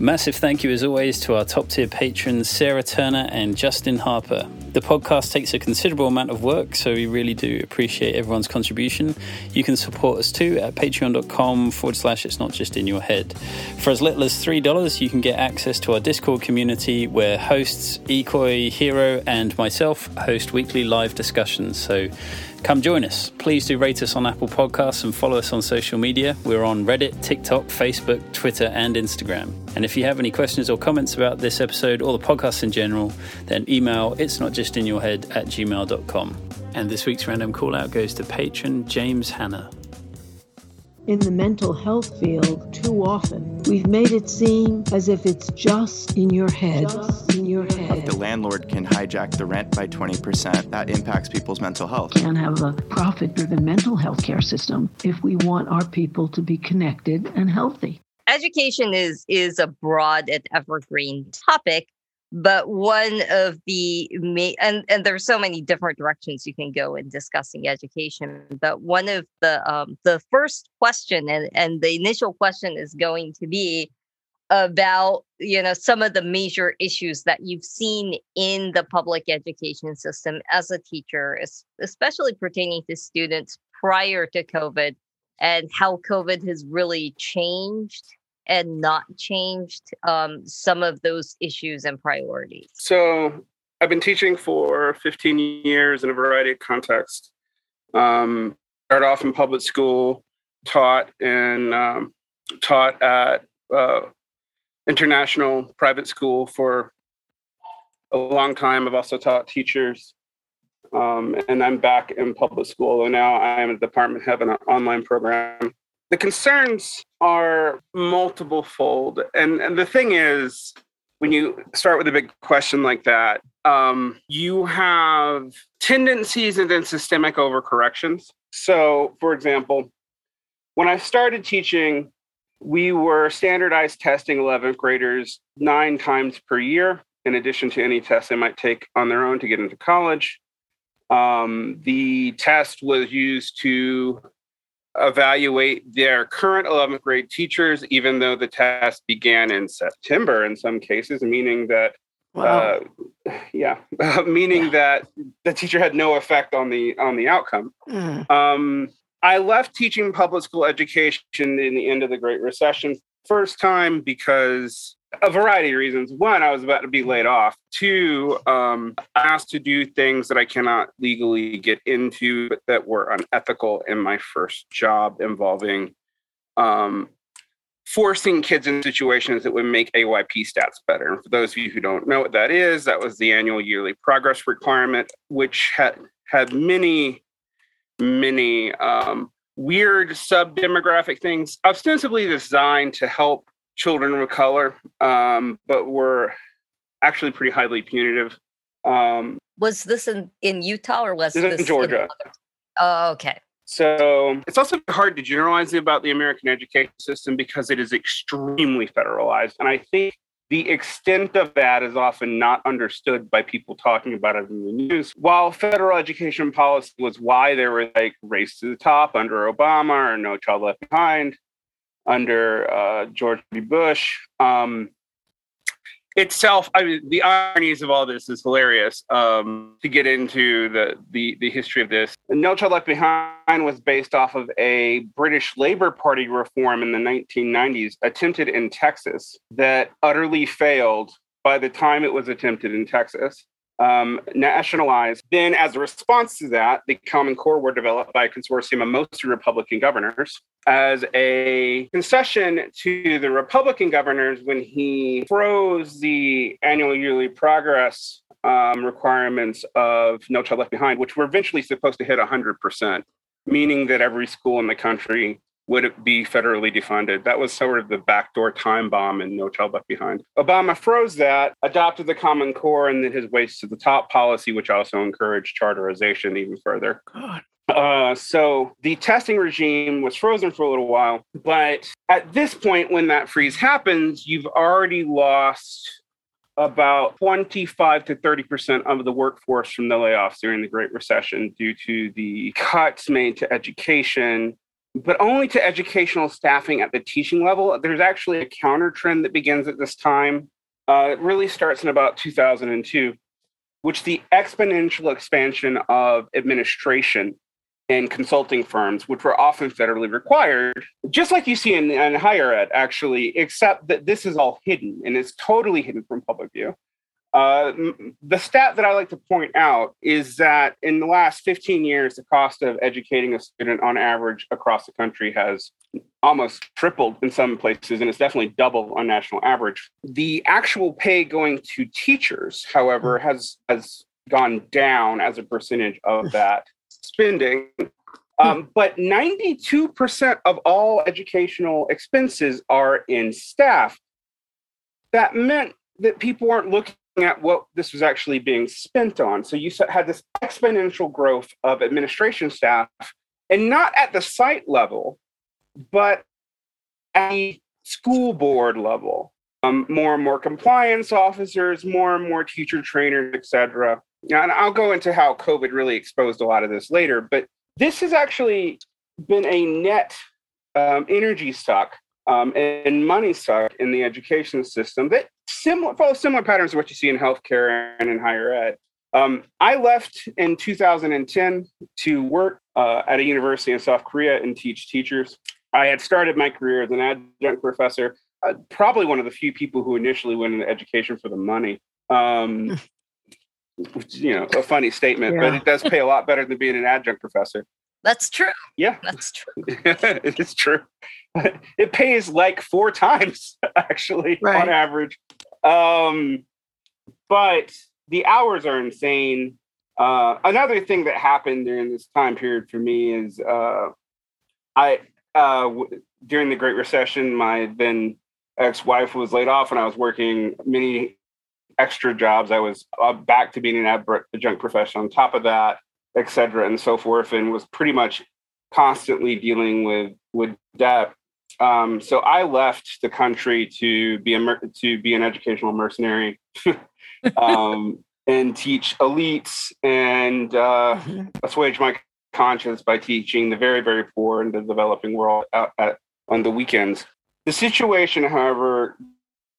Massive thank you, as always, to our top tier patrons, Sarah Turner and Justin Harper. The podcast takes a considerable amount of work, so we really do appreciate everyone's contribution. You can support us too at patreon.com forward slash it's not just in your head. For as little as $3, you can get access to our Discord community where hosts, Ikoi, Hiroe, and myself host weekly live discussions. So Come join us. Please do rate us on Apple Podcasts and follow us on social media. We're on Reddit, TikTok, Facebook, Twitter, and Instagram. And if you have any questions or comments about this episode or the podcast in general, then email it's not just in your head at gmail.com. And this week's random call out goes to patron James Hanna in the mental health field too often. We've made it seem as if it's just in your head. Just in your head. The landlord can hijack the rent by 20%. That impacts people's mental health. We Can't have a profit driven mental health care system if we want our people to be connected and healthy. Education is is a broad and evergreen topic but one of the and and there's so many different directions you can go in discussing education but one of the um, the first question and and the initial question is going to be about you know some of the major issues that you've seen in the public education system as a teacher especially pertaining to students prior to covid and how covid has really changed and not changed um, some of those issues and priorities? So I've been teaching for 15 years in a variety of contexts. Um, started off in public school, taught and um, taught at uh, international private school for a long time. I've also taught teachers, um, and I'm back in public school. And now I am a department head of an online program the concerns are multiple fold. And, and the thing is, when you start with a big question like that, um, you have tendencies and then systemic overcorrections. So, for example, when I started teaching, we were standardized testing 11th graders nine times per year, in addition to any tests they might take on their own to get into college. Um, the test was used to evaluate their current 11th grade teachers, even though the test began in September in some cases, meaning that, wow. uh, yeah, meaning yeah. that the teacher had no effect on the on the outcome. Mm. Um, I left teaching public school education in the end of the Great Recession first time because a variety of reasons. One, I was about to be laid off. Two, um, asked to do things that I cannot legally get into that were unethical in my first job involving um, forcing kids in situations that would make AYP stats better. And for those of you who don't know what that is, that was the annual yearly progress requirement, which had had many, many um, weird sub demographic things ostensibly designed to help children of color, um, but were actually pretty highly punitive. Um, was this in, in Utah or was this, in Georgia? In oh, okay. So it's also hard to generalize about the American education system because it is extremely federalized. And I think the extent of that is often not understood by people talking about it in the news. While federal education policy was why there were like race to the top under Obama or No Child Left Behind, under uh, George W. Bush. Um, itself, I mean, the ironies of all this is hilarious. Um, to get into the, the the history of this, No Child Left Behind was based off of a British Labour Party reform in the 1990s, attempted in Texas, that utterly failed by the time it was attempted in Texas um, nationalized. Then, as a response to that, the Common Core were developed by a consortium of mostly Republican governors as a concession to the Republican governors when he froze the annual yearly progress um, requirements of No Child Left Behind, which were eventually supposed to hit 100%, meaning that every school in the country would it be federally defunded? That was sort of the backdoor time bomb in No Child Left Behind. Obama froze that, adopted the Common Core and then his Race to the Top policy, which also encouraged charterization even further. God. Uh, so the testing regime was frozen for a little while, but at this point, when that freeze happens, you've already lost about 25 to 30% of the workforce from the layoffs during the Great Recession due to the cuts made to education but only to educational staffing at the teaching level. There's actually a counter trend that begins at this time. Uh, it really starts in about 2002, which the exponential expansion of administration and consulting firms, which were often federally required, just like you see in, in higher ed, actually, except that this is all hidden and it's totally hidden from public view. Uh, the stat that I like to point out is that in the last 15 years, the cost of educating a student on average across the country has almost tripled in some places, and it's definitely double on national average. The actual pay going to teachers, however, has has gone down as a percentage of that spending. Um, but 92% of all educational expenses are in staff. That meant that people weren't looking at what this was actually being spent on. So you had this exponential growth of administration staff, and not at the site level, but at the school board level. Um, more and more compliance officers, more and more teacher trainers, et cetera. And I'll go into how COVID really exposed a lot of this later, but this has actually been a net um, energy suck um, and money suck in the education system that similar follows similar patterns to what you see in healthcare and in higher ed. Um, I left in 2010 to work uh, at a university in South Korea and teach teachers. I had started my career as an adjunct professor, uh, probably one of the few people who initially went into education for the money. Um, which, you know, a funny statement, yeah. but it does pay a lot better than being an adjunct professor. That's true. Yeah, that's true. it is true. It pays like four times actually right. on average. Um, but the hours are insane. Uh, another thing that happened during this time period for me is uh, I uh, w- during the Great Recession, my then ex-wife was laid off, and I was working many extra jobs. I was uh, back to being an adjunct professional on top of that, et cetera, and so forth, and was pretty much constantly dealing with with debt. Um, so I left the country to be a to be an educational mercenary um, and teach elites and uh, mm-hmm. assuage my conscience by teaching the very very poor in the developing world at, at, on the weekends. The situation, however,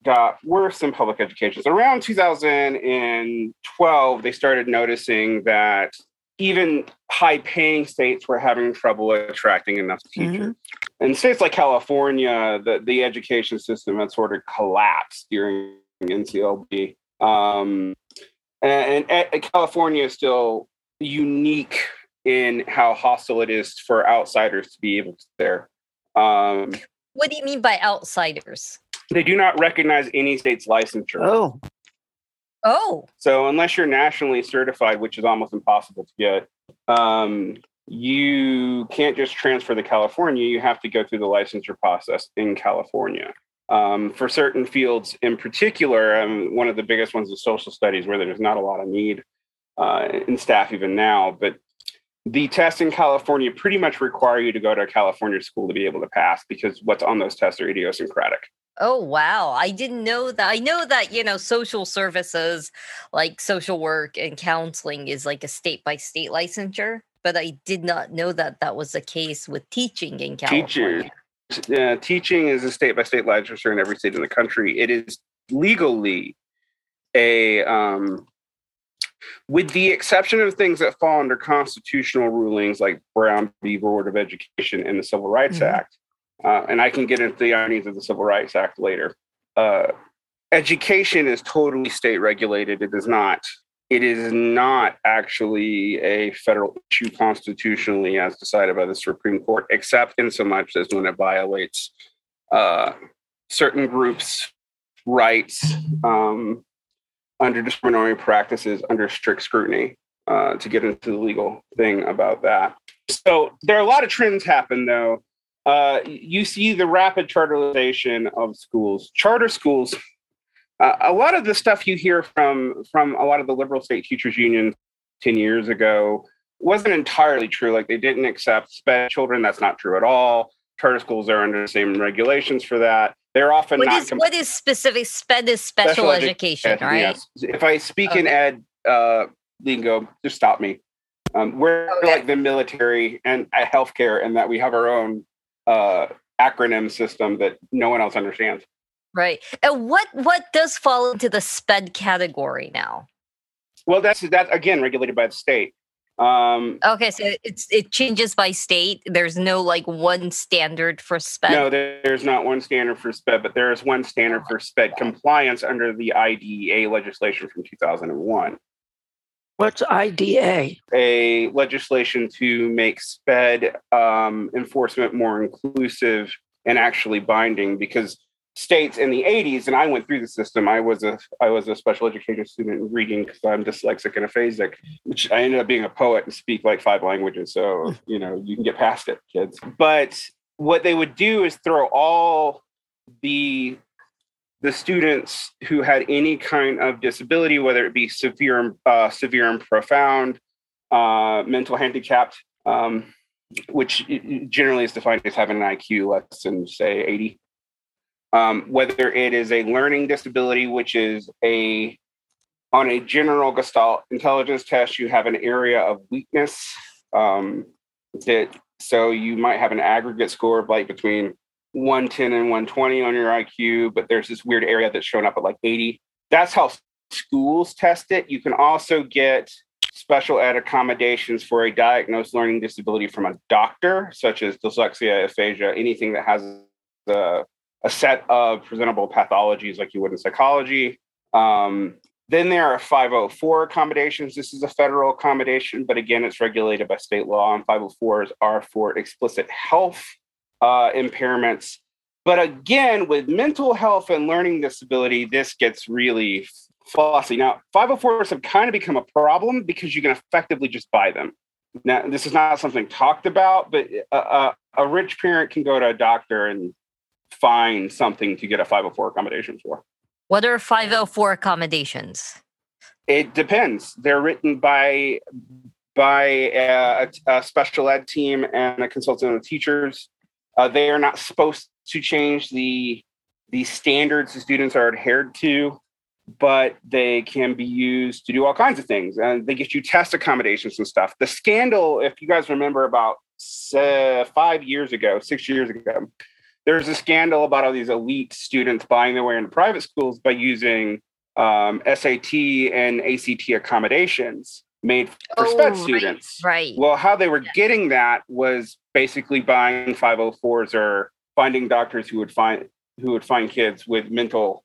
got worse in public education. So around 2012, they started noticing that even high paying states were having trouble attracting enough teachers. Mm-hmm. In states like California, the, the education system had sort of collapsed during NCLB. Um, and, and, and California is still unique in how hostile it is for outsiders to be able to there. Um, what do you mean by outsiders? They do not recognize any state's licensure. Oh. Oh. So unless you're nationally certified, which is almost impossible to get, um, you can't just transfer to California. You have to go through the licensure process in California. Um, for certain fields in particular, um, one of the biggest ones is social studies, where there's not a lot of need uh, in staff even now. But the tests in California pretty much require you to go to a California school to be able to pass because what's on those tests are idiosyncratic. Oh wow, I didn't know that. I know that, you know, social services like social work and counseling is like a state by state licensure, but I did not know that that was the case with teaching in California. Teaching, yeah, teaching is a state by state licensure in every state in the country. It is legally a um, with the exception of things that fall under constitutional rulings like Brown v. Board of Education and the Civil Rights mm-hmm. Act, uh, and I can get into the ironies of the Civil Rights Act later. Uh, education is totally state regulated. It is not. It is not actually a federal issue constitutionally, as decided by the Supreme Court, except in so much as when it violates uh, certain groups' rights um, under discriminatory practices under strict scrutiny. Uh, to get into the legal thing about that. So there are a lot of trends happen though uh, you see the rapid charterization of schools. Charter schools, uh, a lot of the stuff you hear from from a lot of the liberal state teachers union 10 years ago wasn't entirely true. Like they didn't accept sped children. That's not true at all. Charter schools are under the same regulations for that. They're often what not. Is, what is specific? Sped is special, special education, edu- right? Yes. If I speak okay. in ed uh, lingo, just stop me. Um, we're Okay. like the military and uh, healthcare, and that we have our own uh, acronym system that no one else understands. Right. And what what does fall into the SPED category now? Well, that's that's again regulated by the state. Um, Okay, so it's it changes by state. There's no like one standard for SPED. no, there's not one standard for SPED, but there is one standard for SPED compliance under the IDEA legislation from 2001. What's IDA? a legislation to make SPED um, enforcement more inclusive and actually binding because states in the 80s and I went through the system I was a I was a special education student in reading because I'm dyslexic and aphasic which I ended up being a poet and speak like five languages so you know you can get past it kids but what they would do is throw all the the students who had any kind of disability, whether it be severe, uh, severe and profound, uh, mental handicapped, um, which generally is defined as having an IQ less than say 80. Um, whether it is a learning disability, which is a on a general Gestalt intelligence test, you have an area of weakness um, that so you might have an aggregate score of like between 110 and 120 on your IQ, but there's this weird area that's shown up at like 80. That's how schools test it. You can also get special ed accommodations for a diagnosed learning disability from a doctor, such as dyslexia, aphasia, anything that has a, a set of presentable pathologies like you would in psychology. Um, then there are 504 accommodations. This is a federal accommodation, but again, it's regulated by state law, and 504s are for explicit health uh, impairments. But again, with mental health and learning disability, this gets really fussy. Now, 504s have kind of become a problem because you can effectively just buy them. Now, this is not something talked about, but a, a, a rich parent can go to a doctor and find something to get a 504 accommodation for. What are 504 accommodations? It depends. They're written by by uh, a, a special ed team and a consultant of teachers. Uh, they are not supposed to change the the standards the students are adhered to, but they can be used to do all kinds of things. And they get you test accommodations and stuff. The scandal, if you guys remember, about uh, five years ago, six years ago, there's a scandal about all these elite students buying their way into private schools by using um, SAT and ACT accommodations made for Oh, SPED right, students. Right. Well, how they were getting that was basically buying 504s or finding doctors who would find who would find kids with mental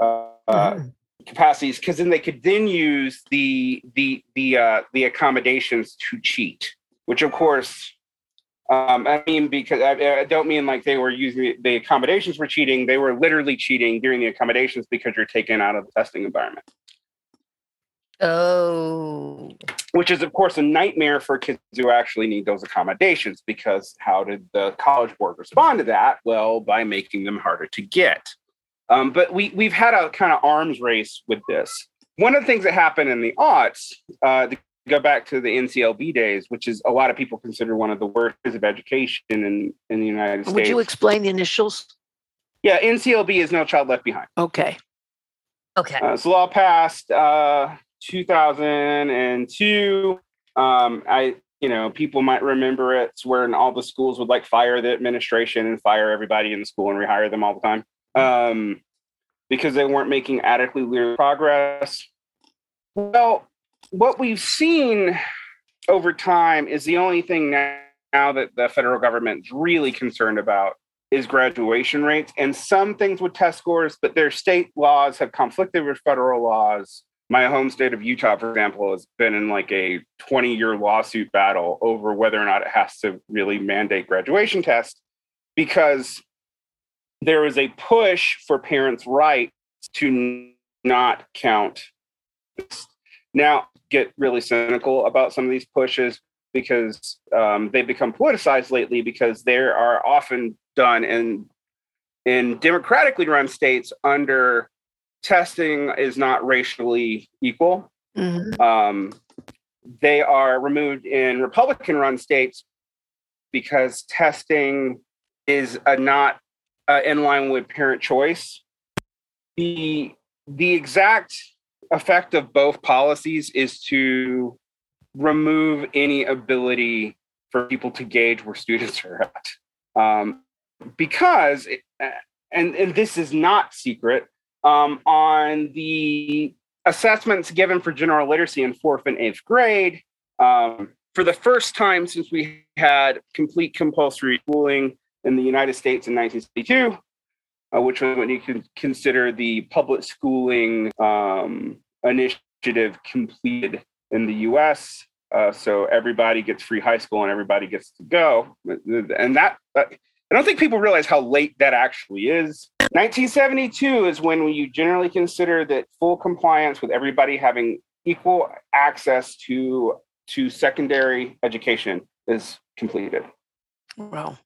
uh, uh, capacities, because then they could then use the the the uh, the accommodations to cheat. Which, of course, um, I mean because I, I don't mean like they were using the accommodations for cheating. They were literally cheating during the accommodations because you're taken out of the testing environment Oh. which is of course a nightmare for kids who actually need those accommodations because how did the college board respond to that well by making them harder to get um, but we, we've had a kind of arms race with this one of the things that happened in the aughts uh, to go back to the nclb days which is a lot of people consider one of the worst of education in, in the united Would states Would you explain the initials? yeah nclb is no child left behind Okay. Okay. uh, so law passed uh, 2002. Um, I, you know, people might remember it. It's when all the schools would like fire the administration and fire everybody in the school and rehire them all the time um, because they weren't making adequately progress. Well, what we've seen over time is the only thing now, now that the federal government is really concerned about is graduation rates and some things with test scores, but their state laws have conflicted with federal laws. My home state of Utah, for example, has been in like a 20 year lawsuit battle over whether or not it has to really mandate graduation tests because there is a push for parents' rights to not count. Now, get really cynical about some of these pushes because um, they've become politicized lately because they are often done in in democratically run states under testing is not racially equal. Mhm. Um, they are removed in Republican run states because testing is not uh, in line with parent choice. The the exact effect of both policies is to remove any ability for people to gauge where students are at. Um, because, it, and, and this is not secret, um, on the assessments given for general literacy in fourth and eighth grade, um, for the first time since we had complete compulsory schooling in the United States in 1962, uh, which was when you can consider the public schooling um, initiative completed in the US. Uh, so everybody gets free high school and everybody gets to go. And that, that, I don't think people realize how late that actually is. 1972 is when you generally consider that full compliance with everybody having equal access to to secondary education is completed. Wow.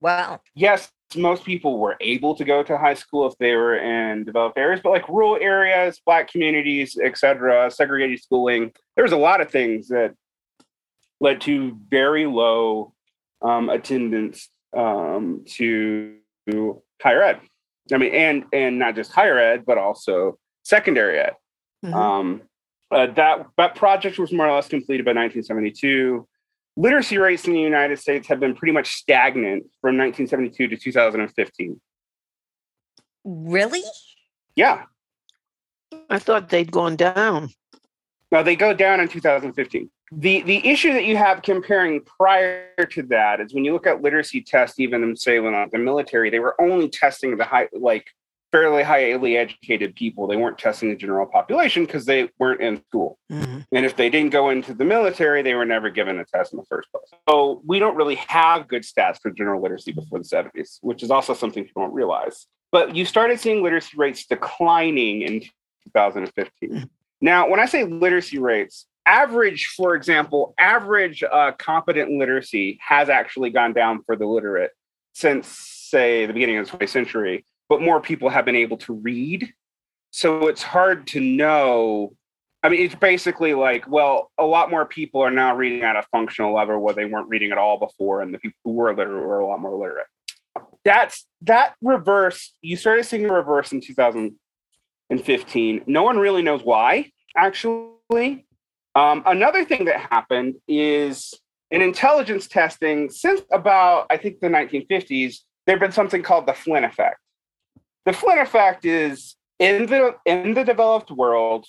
Wow. Yes, most people were able to go to high school if they were in developed areas, but like rural areas, black communities, etc., segregated schooling, there was a lot of things that led to very low um, attendance um, to higher ed. I mean, and and not just higher ed, but also secondary ed. Mm-hmm. Um, uh, that that project was more or less completed by 1972. Literacy rates in the United States have been pretty much stagnant from 1972 to 2015. Really? Yeah. I thought they'd gone down. No, they go down in 2015. The the issue that you have comparing prior to that is when you look at literacy tests, even say when the military, they were only testing the high like fairly highly educated people. They weren't testing the general population because they weren't in school. Mm-hmm. And if they didn't go into the military, they were never given a test in the first place. So we don't really have good stats for general literacy before the 70s, which is also something people don't realize. But you started seeing literacy rates declining in 2015. Mm-hmm. Now, when I say literacy rates, average, for example, average uh, competent literacy has actually gone down for the literate since, say, the beginning of the 20th century but more people have been able to read. So it's hard to know. I mean, it's basically like, well, a lot more people are now reading at a functional level where they weren't reading at all before, and the people who were literate were a lot more literate. That's that reverse. You started seeing a reverse in 2015. No one really knows why, actually. Um, another thing that happened is in intelligence testing since about, I think, the 1950s, there's been something called the Flynn effect. The Flynn effect is in the in the developed world,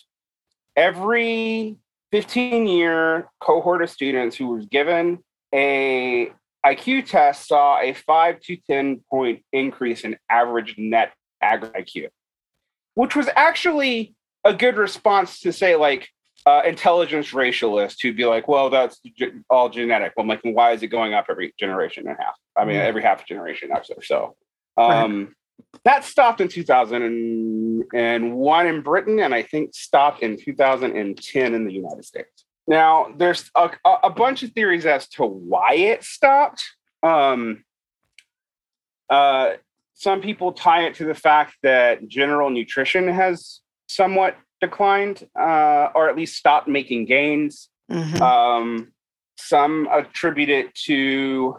every 15 year cohort of students who was given a IQ test saw a 5 to 10 point increase in average net aggregate IQ, which was actually a good response to say like uh, intelligence racialists who'd be like, well, that's all genetic. Well, I'm like, why is it going up every generation and a half? I mean, every half generation, actually. So, um, that stopped in 2001 in Britain, and I think stopped in 2010 in the United States. Now, there's a, a bunch of theories as to why it stopped. Um, uh, some people tie it to the fact that general nutrition has somewhat declined, uh, or at least stopped making gains. Mm-hmm. Um, some attribute it to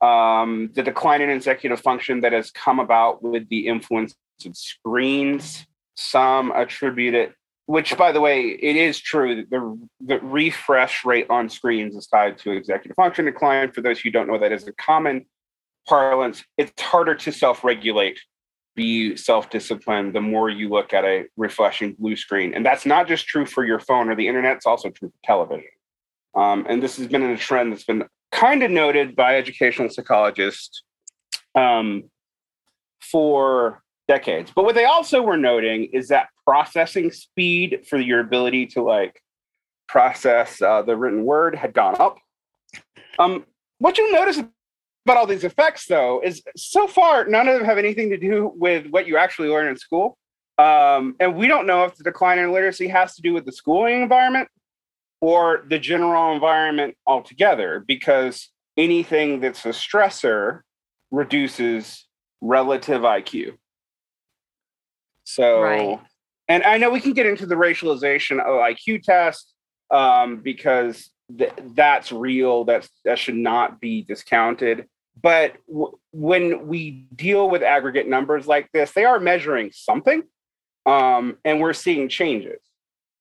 um, the decline in executive function that has come about with the influence of screens. Some attribute it, which, by the way, it is true that the, the refresh rate on screens is tied to executive function decline. For those who don't know, that is a common parlance. It's harder to self regulate, be self disciplined the more you look at a refreshing blue screen. And that's not just true for your phone or the internet, it's also true for television. Um, and this has been a trend that's been kind of noted by educational psychologists um, for decades. But what they also were noting is that processing speed for your ability to like process uh, the written word had gone up. Um, what you'll notice about all these effects, though, is so far none of them have anything to do with what you actually learn in school. Um, and we don't know if the decline in literacy has to do with the schooling environment or the general environment altogether because anything that's a stressor reduces relative IQ. So, right. and I know we can get into the racialization of IQ test um, because th- that's real. That's that should not be discounted. But w- when we deal with aggregate numbers like this, they are measuring something, um, and we're seeing changes.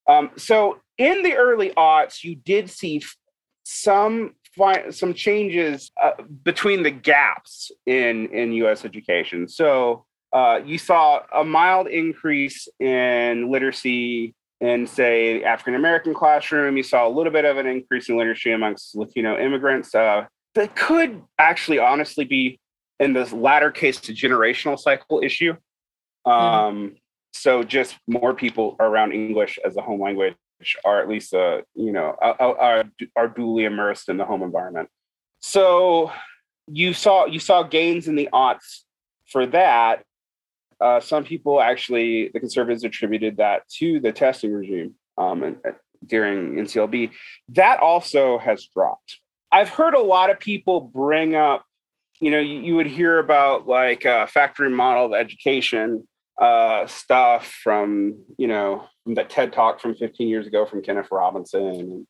Um, so in the early aughts, you did see some fi- some changes uh, between the gaps in in U.S. education. So uh, you saw a mild increase in literacy in, say, African American classroom. You saw a little bit of an increase in literacy amongst Latino immigrants. Uh, that could actually, honestly, be in this latter case a generational cycle issue. Um, So just more people around English as a home language are at least, uh, you know, are, are, are duly immersed in the home environment. So you saw you saw gains in the aughts for that. Uh, some people actually, the conservatives attributed that to the testing regime um, and, during NCLB. That also has dropped. I've heard a lot of people bring up, you know, you, you would hear about like uh, factory model of education uh, stuff from, you know, that TED talk from 15 years ago from Kenneth Robinson.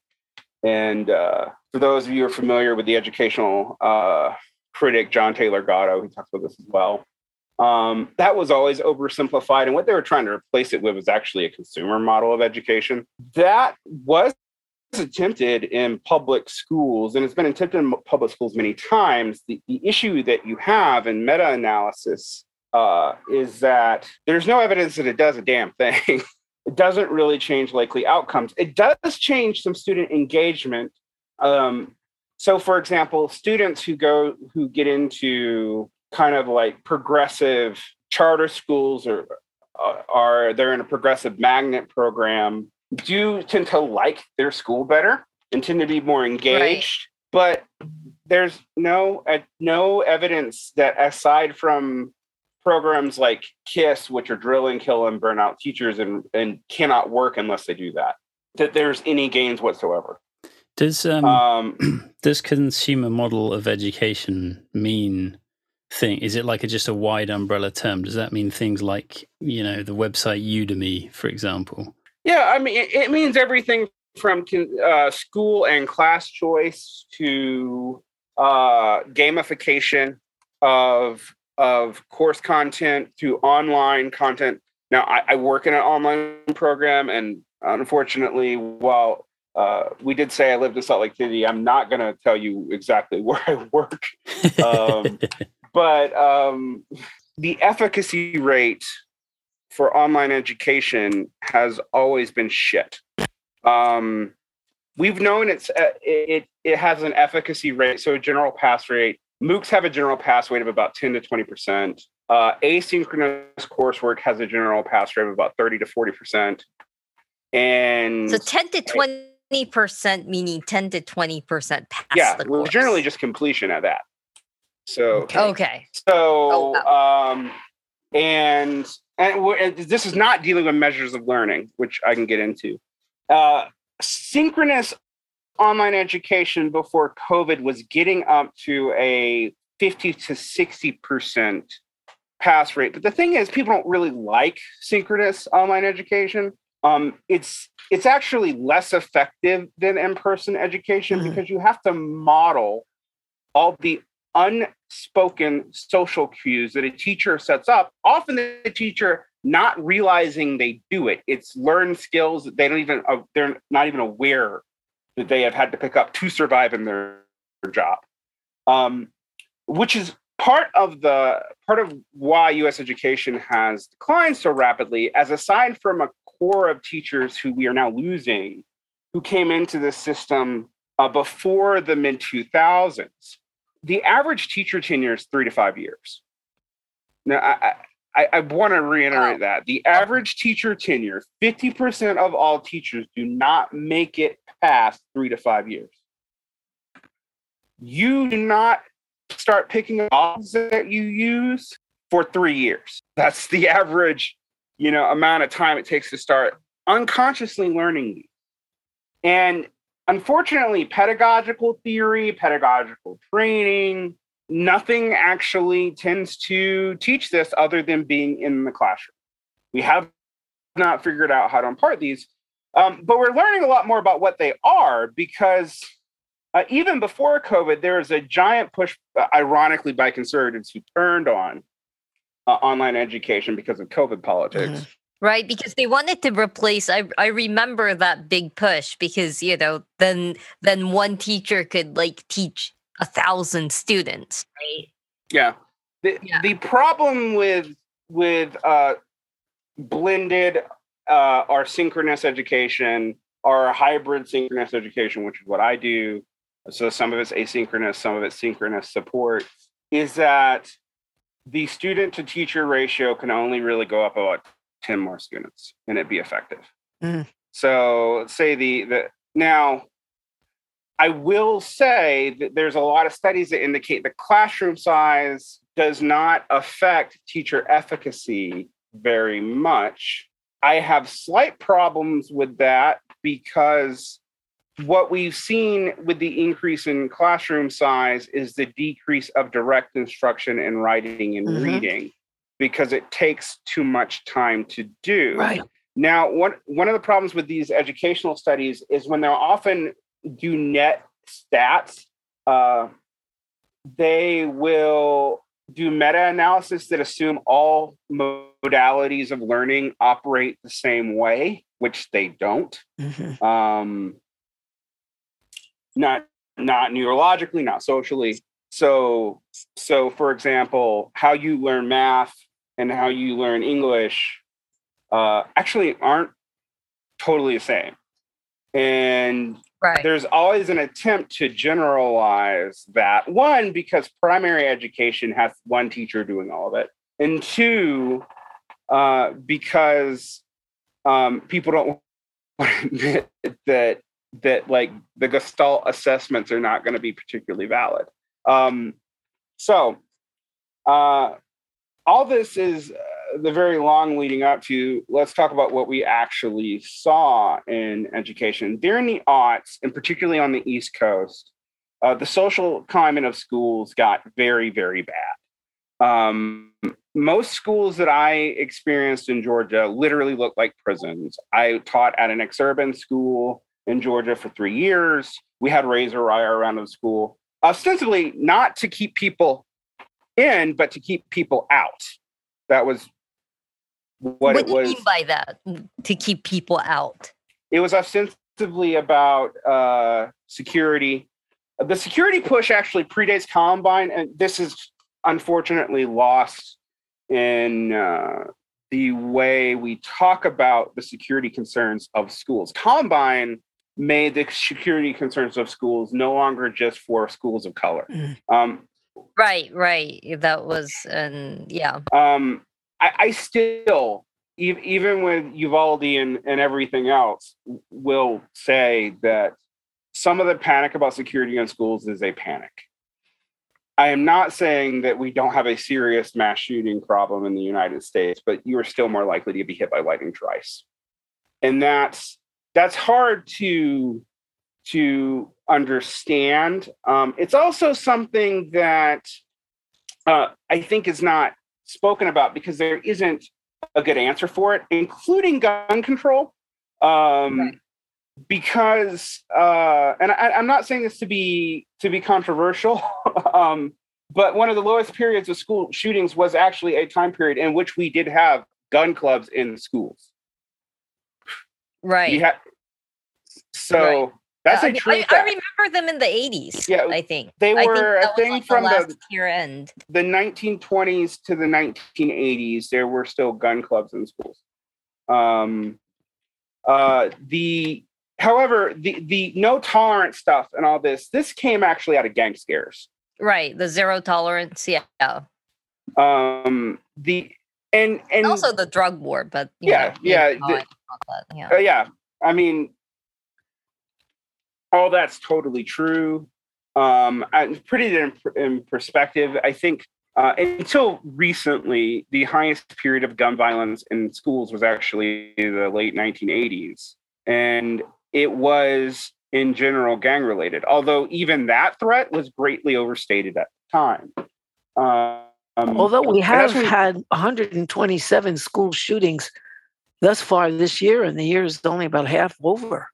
And uh, for those of you who are familiar with the educational uh, critic John Taylor Gatto, he talks about this as well. Um, that was always oversimplified. And what they were trying to replace it with was actually a consumer model of education. That was attempted in public schools, and it's been attempted in public schools many times. The, the issue that you have in meta analysis uh, is that there's no evidence that it does a damn thing. it doesn't really change likely outcomes. It does change some student engagement. Um, so, for example, students who go who get into kind of like progressive charter schools or uh, are they're in a progressive magnet program do tend to like their school better and tend to be more engaged but there's no uh, no evidence that aside from programs like KIPP which are drill and kill and burn out teachers and and cannot work unless they do that that there's any gains whatsoever Does um, um does consumer model of education mean thing? Is it like a, just a wide umbrella term? Does that mean things like you know the website Udemy, for example? Yeah, I mean, it, it means everything from uh, school and class choice to uh, gamification of of course content to online content. Now, I, I work in an online program, and unfortunately, while uh, we did say I lived in Salt Lake City, I'm not going to tell you exactly where I work. Um, but um, the efficacy rate for online education has always been shit. Um, we've known it's uh, it it has an efficacy rate, so a general pass rate. MOOCs have a general pass rate of about ten to twenty percent. Uh, asynchronous coursework has a general pass rate of about thirty to forty percent. And So 10 to 20 percent, meaning 10 to 20 percent pass yeah, the we're course. generally just completion at that. So okay. So, Oh, um, and and this is not dealing with measures of learning, which I can get into. Uh, synchronous online education before COVID was getting up to a fifty to sixty percent pass rate. But the thing is, people don't really like synchronous online education. Um, it's it's actually less effective than in-person education Mhm. because you have to model all the unspoken social cues that a teacher sets up. Often the teacher not realizing they do it. It's learned skills that they don't even uh, they're not even aware that they have had to pick up to survive in their job. Um, which is part of the part of why U.S. education has declined so rapidly. As aside from a core of teachers who we are now losing, who came into the system uh, before the mid 2000s, the average teacher tenure is three to five years. Now, I, I, I want to reiterate oh. that the average teacher tenure, 50% of all teachers do not make it past three to five years. You do not start picking up dogs that you use for three years. That's the average, you know, amount of time it takes to start unconsciously learning. And unfortunately, pedagogical theory, pedagogical training, nothing actually tends to teach this other than being in the classroom. We have not figured out how to impart these, um, but we're learning a lot more about what they are because uh, even before COVID, there was a giant push, uh, ironically, by conservatives who turned on uh, online education because of COVID politics. Right, because they wanted to replace. I I remember that big push because you know then then one teacher could like teach a thousand students, right? Yeah. The Yeah. the problem with with uh, blended uh, or synchronous education or hybrid synchronous education, which is what I do. So some of it's asynchronous, some of it's synchronous support, is that the student to teacher ratio can only really go up about 10 more students and it be effective. Mm. So let's say the the now I will say that there's a lot of studies that indicate the classroom size does not affect teacher efficacy very much. I have slight problems with that because what we've seen with the increase in classroom size is the decrease of direct instruction in writing and Mhm. reading because it takes too much time to do. Right. Now, one one of the problems with these educational studies is when they're often do net stats, uh, they will do meta-analysis that assume all modalities of learning operate the same way, which they don't. Mhm. Um, not not neurologically, not socially. So so for example, how you learn math and how you learn English uh, actually aren't totally the same. And Right. there's always an attempt to generalize that. One, because primary education has one teacher doing all of it. And two, uh, because um, people don't want to admit that that like the Gestalt assessments are not going to be particularly valid. Um, so uh, all this is uh, the very long leading up to let's talk about what we actually saw in education. During the aughts and particularly on the east coast uh, the social climate of schools got very very bad. Um, most schools that i experienced in georgia literally looked like prisons. I taught at an exurban school in georgia for three years. We had razor wire around the school. Ostensibly not to keep people in but to keep people out that was what, what it was. What do you mean by that? To keep people out. it was ostensibly about uh, security. The security push actually predates Columbine, and this is unfortunately lost in uh, the way we talk about the security concerns of schools. Columbine made the security concerns of schools no longer just for schools of color. Mm. Um, Right, right. That was, and yeah. um, I, I still, ev- even with Uvalde and, and everything else, will say that some of the panic about security in schools is a panic. I am not saying that we don't have a serious mass shooting problem in the United States, but you are still more likely to be hit by lightning twice, and that's that's hard to to understand. Um, it's also something that uh, I think is not spoken about because there isn't a good answer for it, including gun control. Um, Right. Because, uh, and I, I'm not saying this to be to be controversial, um, but one of the lowest periods of school shootings was actually a time period in which we did have gun clubs in schools. Right. Had, so Right. That's I, a true I, I remember them in the 80s. Yeah, I think. they I think were a thing like from the the- year end. the 1920s to the 1980s, there were still gun clubs in schools. Um, uh, the however, the the no tolerance stuff and all this, this came actually out of gang scares. Right. The zero tolerance. Yeah. And Um, the and and also the drug war, but Yeah, know, yeah, the- yeah. uh, yeah, I mean, all that's totally true. Um, and put it in, in perspective, I think uh, until recently, the highest period of gun violence in schools was actually the late 1980s, and it was in general gang related. Although even that threat was greatly overstated at the time. Um, Although we have when- had 127 school shootings thus far this year, and the year is only about half over.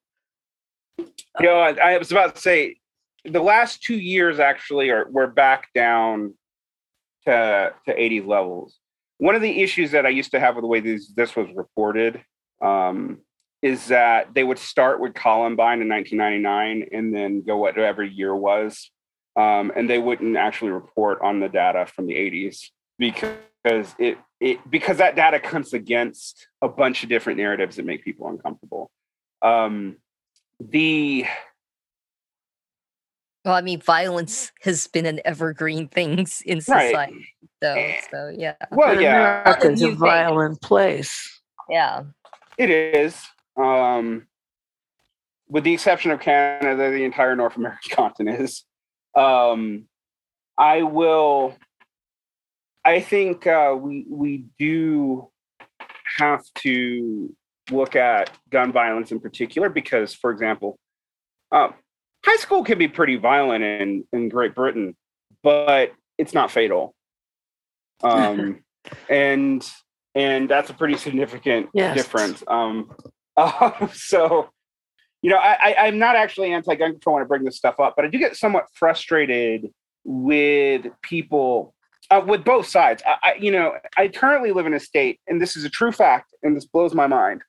You know, I, I was about to say the last two years actually are we're back down to to 80 levels. one of the issues that I used to have with the way this this was reported um, is that they would start with Columbine in 1999 and then go whatever year was, um, and they wouldn't actually report on the data from the 80s because it it because that data comes against a bunch of different narratives that make people uncomfortable. Um, the well, I mean, violence has been an evergreen thing in society. Right. So, eh, so yeah. Well, yeah, America's a violent place. Yeah, it is. Um, with the exception of Canada, the entire North American continent is. Um, I will. I think uh, we we do have to look at gun violence in particular because, for example, uh, high school can be pretty violent in in Great Britain, but it's not fatal. Um, and and that's a pretty significant yes. difference. Um, uh, so, you know, I, I am not actually anti-gun control when I bring this stuff up, but I do get somewhat frustrated with people uh, with both sides. I, I, you know, I currently live in a state, and this is a true fact, and this blows my mind,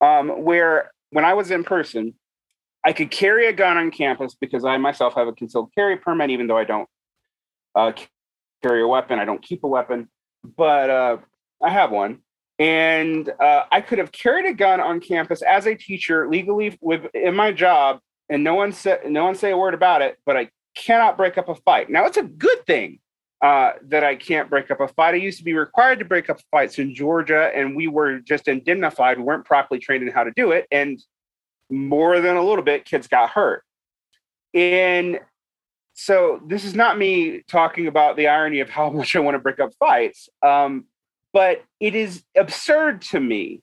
um, where when I was in person, I could carry a gun on campus because I myself have a concealed carry permit, even though I don't uh, carry a weapon. I don't keep a weapon, but uh, I have one. And uh, I could have carried a gun on campus as a teacher legally with in my job, and no one said no one say a word about it. But I cannot break up a fight. Now it's a good thing uh, that I can't break up a fight. I used to be required to break up fights in Georgia, and we were just indemnified. We weren't properly trained in how to do it, and more than a little bit, kids got hurt. And so this is not me talking about the irony of how much I want to break up fights, um, but it is absurd to me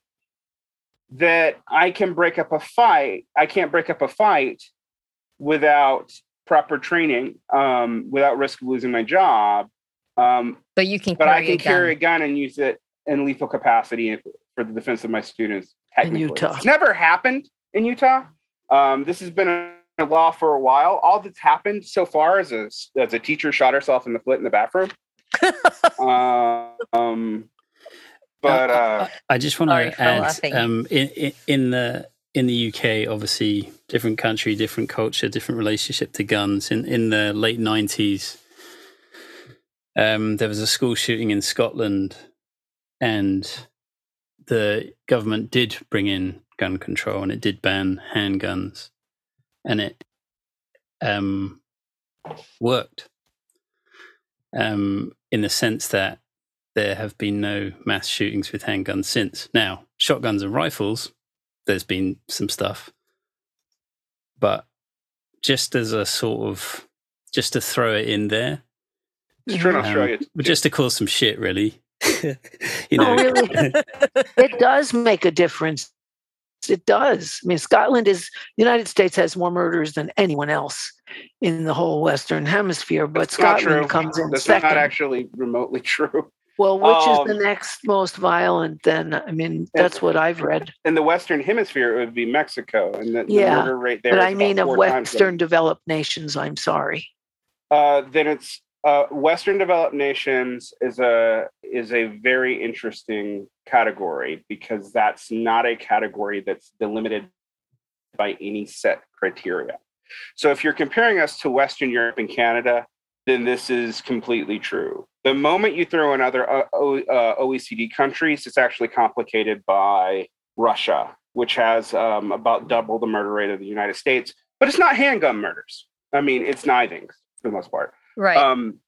that I can break up a fight. I can't break up a fight without proper training, um, without risk of losing my job. Um, but you can, but I can a carry a gun and use it in lethal capacity for the defense of my students. In Utah, it's never happened in Utah. Um, this has been a law for a while. All that's happened so far is a, as a teacher shot herself in the foot in the bathroom. um, but uh, I just want to add um, in, in, in the in the UK, obviously, different country, different culture, different relationship to guns. In in the late nineties, um, there was a school shooting in Scotland, and the government did bring in gun control and it did ban handguns and it um, worked um, in the sense that there have been no mass shootings with handguns since. Now, shotguns and rifles, there's been some stuff, but just as a sort of just to throw it in there, just, um, just to cause some shit, really. you know, oh, really? it does make a difference it does. I mean, Scotland is the United States has more murders than anyone else in the whole Western Hemisphere, but That's Scotland comes in That's second. not actually remotely true. Well, which um, is the next most violent? Then I mean, that's what I've read. In the Western Hemisphere, it would be Mexico, and the, yeah, the murder rate there. But I mean, of Western developed nations. I'm sorry. Uh, then it's uh, Western developed nations is a is a very interesting category because that's not a category that's delimited by any set criteria. So if you're comparing us to Western Europe and Canada, then this is completely true. The moment you throw in other uh, OECD uh, countries, it's actually complicated by Russia, which has um, about double the murder rate of the United States, but it's not handgun murders. I mean, it's knivings for the most part. Right. Um,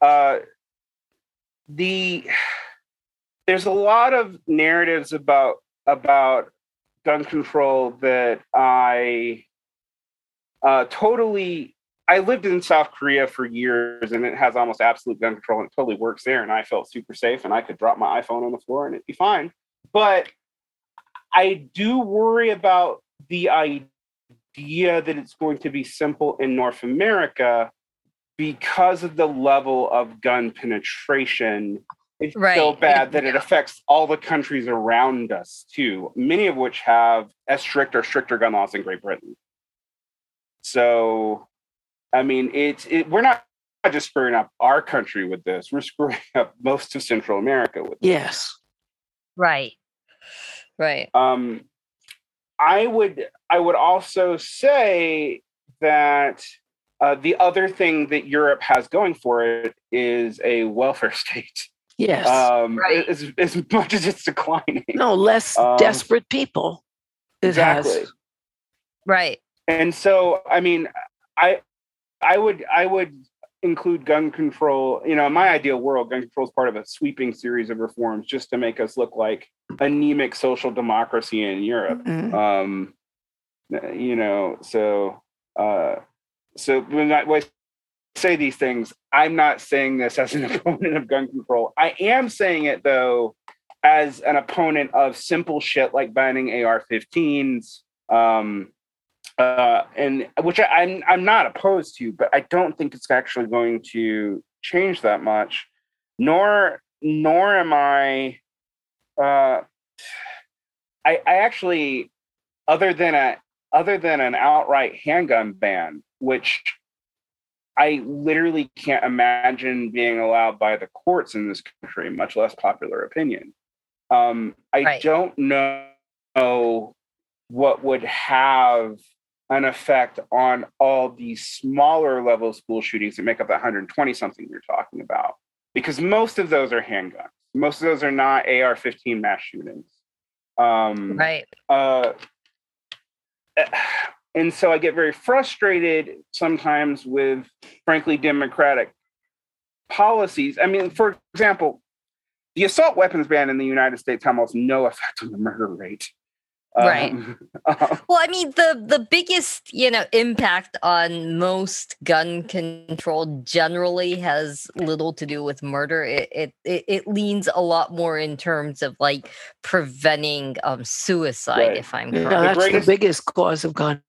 uh, the there's a lot of narratives about about gun control that I uh, totally. I lived in South Korea for years, and it has almost absolute gun control, and it totally works there. And I felt super safe, and I could drop my iPhone on the floor, and it'd be fine. But I do worry about the idea that it's going to be simple in North America because of the level of gun penetration, it's right. so bad that it affects all the countries around us too, many of which have as strict or stricter gun laws in Great Britain. So, I mean, it's it, we're not not just screwing up our country with this, we're screwing up most of Central America with this. Yes. Right. Right. Um, I would I would also say that uh, the other thing that Europe has going for it is a welfare state. Yes. Um, Right. as, as much as it's declining. no, less um, desperate people. Exactly. has. Right. And so, I mean, I I would I would include gun control. You know, in my ideal world, gun control is part of a sweeping series of reforms just to make us look like anemic social democracy in Europe. Mhm. um you know so uh so when I, when I say these things i'm not saying this as an opponent of gun control i am saying it though as an opponent of simple shit like banning ar-15s um uh and which I, i'm i'm not opposed to but i don't think it's actually going to change that much nor nor am i uh I, I actually, other than a other than an outright handgun ban, which I literally can't imagine being allowed by the courts in this country, much less popular opinion. Um, I Right. don't know what would have an effect on all these smaller level school shootings that make up that 120 something you're talking about, because most of those are handguns. Most of those are not AR-15 mass shootings. Um, Right. uh, and so I get very frustrated sometimes with, frankly, democratic policies. I mean, for example, the assault weapons ban in the United States almost no effect on the murder rate. Right. Um, Well, I mean, the the biggest you know impact on most gun control generally has little to do with murder. It it it, it leans a lot more in terms of like preventing um suicide. Right. If I'm Yeah, correct. that's greatest- the biggest cause of gun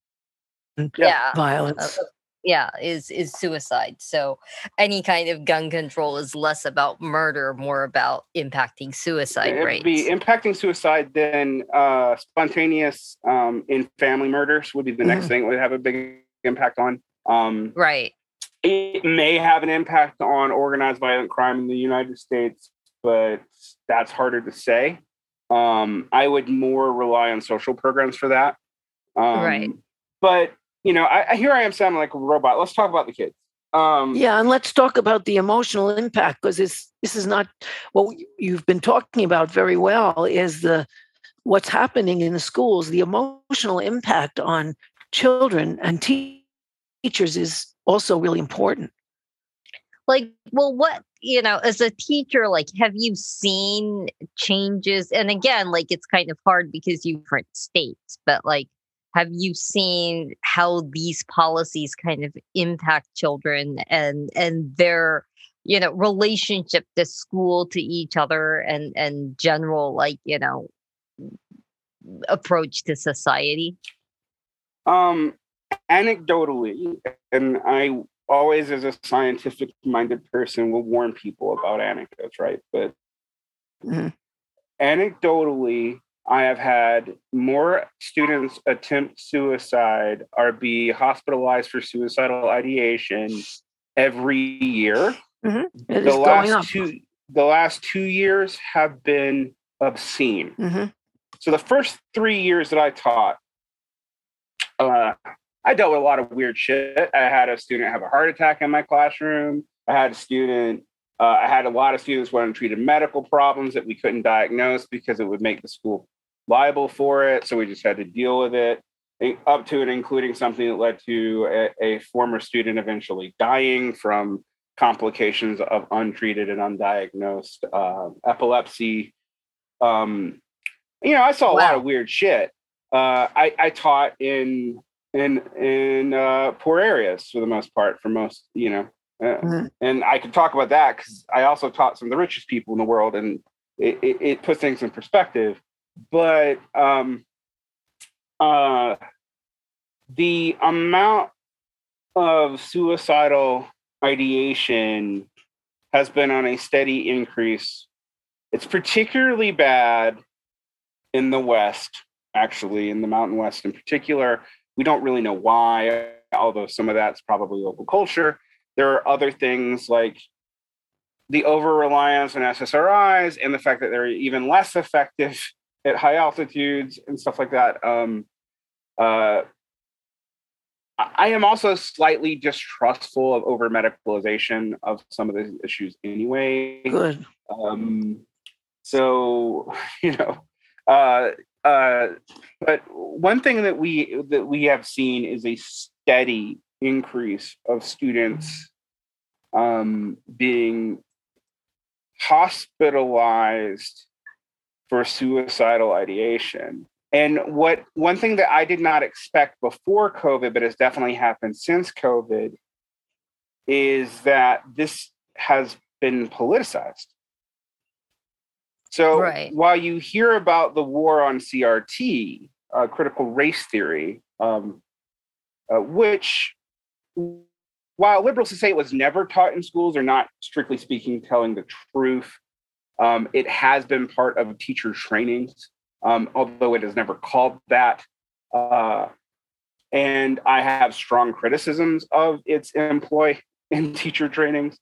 yeah. violence. Yeah, is is suicide. So any kind of gun control is less about murder, more about impacting suicide it'd rates. be impacting suicide, then uh, spontaneous um, in family murders would be the next Mhm. thing it would have a big impact on. Um, right. it may have an impact on organized violent crime in the United States, but that's harder to say. Um, I would more rely on social programs for that. Um, Right. But you know, I, I here I am sounding like a robot. Let's talk about the kids. Um, Yeah, and let's talk about the emotional impact because this this is not what you've been talking about very well. Is the what's happening in the schools? The emotional impact on children and te- teachers is also really important. like well what you know as a teacher like have you seen changes and again like it's kind of hard because you different states but like have you seen how these policies kind of impact children and and their you know relationship to school to each other and and general like you know approach to society Um, anecdotally, and I always, as a scientific minded person, will warn people about anecdotes, right? But Mhm. anecdotally, I have had more students attempt suicide or be hospitalized for suicidal ideation every year. It the last two the last two years have been obscene. Mhm. So the first three years that I taught, uh, I dealt with a lot of weird shit. I had a student have a heart attack in my classroom. I had a student. Uh, I had a lot of students with untreated medical problems that we couldn't diagnose because it would make the school liable for it. So we just had to deal with it, up to and including something that led to a, a former student eventually dying from complications of untreated and undiagnosed uh, epilepsy. Um, you know, I saw a lot of weird shit. Uh, I, I taught in in in uh, poor areas for the most part. For most, you know, Mhm. and I could talk about that because I also taught some of the richest people in the world, and it, it, it puts things in perspective. But um, uh, the amount of suicidal ideation has been on a steady increase. It's particularly bad in the West, actually, in the Mountain West in particular. We don't really know why, although some of that's probably local culture. There are other things like the over reliance on SSRIs and the fact that they're even less effective at high altitudes and stuff like that. Um, uh, I am also slightly distrustful of over medicalization of some of the issues anyway. Good. Um, so you know, uh, uh, but one thing that we that we have seen is a steady increase of students um, being hospitalized for suicidal ideation. And what one thing that I did not expect before COVID, but has definitely happened since COVID, is that this has been politicized. So Right. while you hear about the war on CRT, uh, critical race theory, um, uh, which while liberals say it was never taught in schools are not strictly speaking telling the truth um, it has been part of teacher trainings um, although it is never called that uh, and i have strong criticisms of its employ in teacher trainings.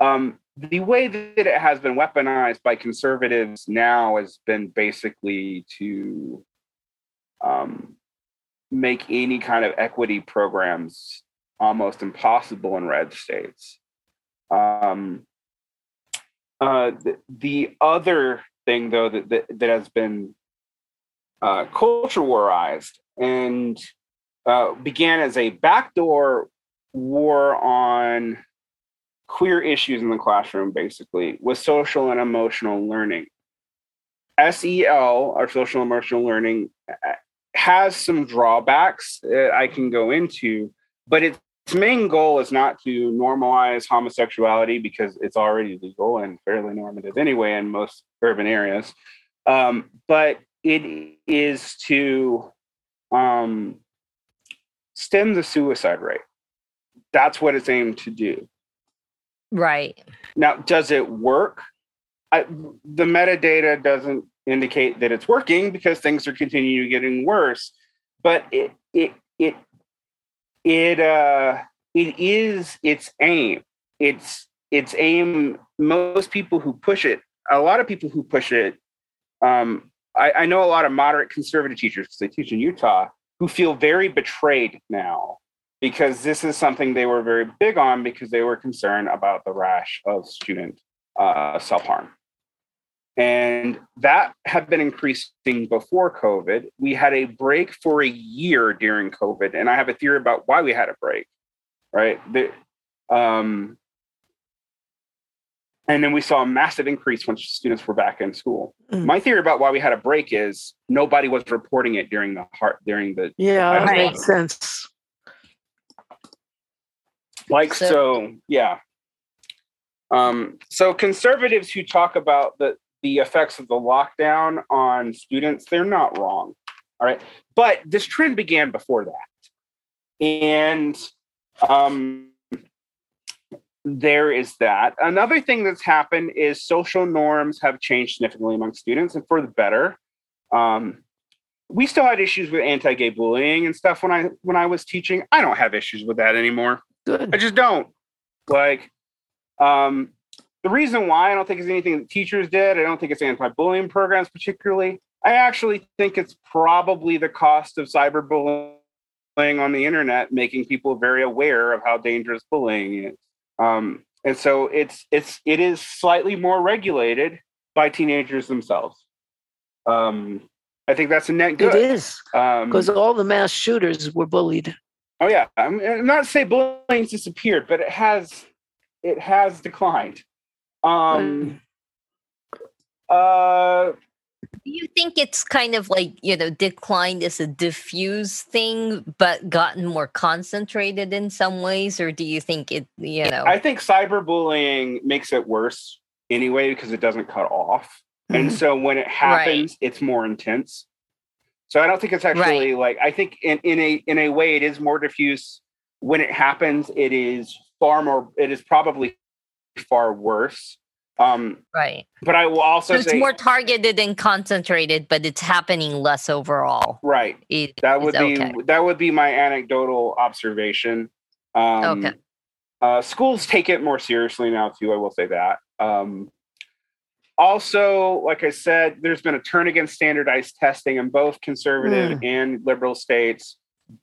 Um, the way that it has been weaponized by conservatives now has been basically to um, make any kind of equity programs almost impossible in red states. Um, uh, the, the other thing, though, that, that, that has been uh, culture warized and uh, began as a backdoor war on queer issues in the classroom, basically, was social and emotional learning. SEL, our social emotional learning, uh, has some drawbacks that I can go into, but its main goal is not to normalize homosexuality because it's already legal and fairly normative anyway in most urban areas. Um, but it is to um, stem the suicide rate. That's what it's aimed to do. Right. Now, does it work? I, the metadata doesn't indicate that it's working because things are continuing to getting worse. But it it it it uh it is its aim. It's its aim. Most people who push it, a lot of people who push it, um, I, I know a lot of moderate conservative teachers because they teach in Utah who feel very betrayed now because this is something they were very big on because they were concerned about the rash of student uh, self harm. And that had been increasing before COVID. We had a break for a year during COVID. And I have a theory about why we had a break, right? The, um, and then we saw a massive increase when students were back in school. Mm. My theory about why we had a break is nobody was reporting it during the heart during the Yeah, that makes sense. like So- so, yeah um so conservatives who talk about the the effects of the lockdown on students they're not wrong all right? But this trend began before that. And um there is that. Another thing that's happened is social norms have changed significantly among students and for the better. Um we still had issues with anti-gay bullying and stuff when i when i was teaching. I don't have issues with that anymore. Good. I just don't. Like, um, the reason why I don't think it's anything that teachers did, I don't think it's anti-bullying programs particularly. I actually think it's probably the cost of cyberbullying on the internet, making people very aware of how dangerous bullying is. Um, and so it's it's it is slightly more regulated by teenagers themselves. Um, I think that's a net good. It is Um, because all the mass shooters were bullied. Oh yeah, I'm, I'm not to say bullying's disappeared, but it has it has declined. Um, uh, Do you think it's kind of like, you know, declined as a diffuse thing, but gotten more concentrated in some ways? Or do you think it, you know, I think cyberbullying makes it worse anyway because it doesn't cut off, and Mhm. so when it happens, it's more intense. So I don't think it's actually like I think in, in a in a way it is more diffuse. When it happens, it is far more. It is probably far worse. Um, right? but I will also So it's say more targeted and concentrated, but it's happening less overall. right. It- That would be okay. that would be my anecdotal observation. Um, Okay. uh, schools take it more seriously now too. I will say that. Um, also, like I said, there's been a turn against standardized testing in both conservative mm. and liberal states.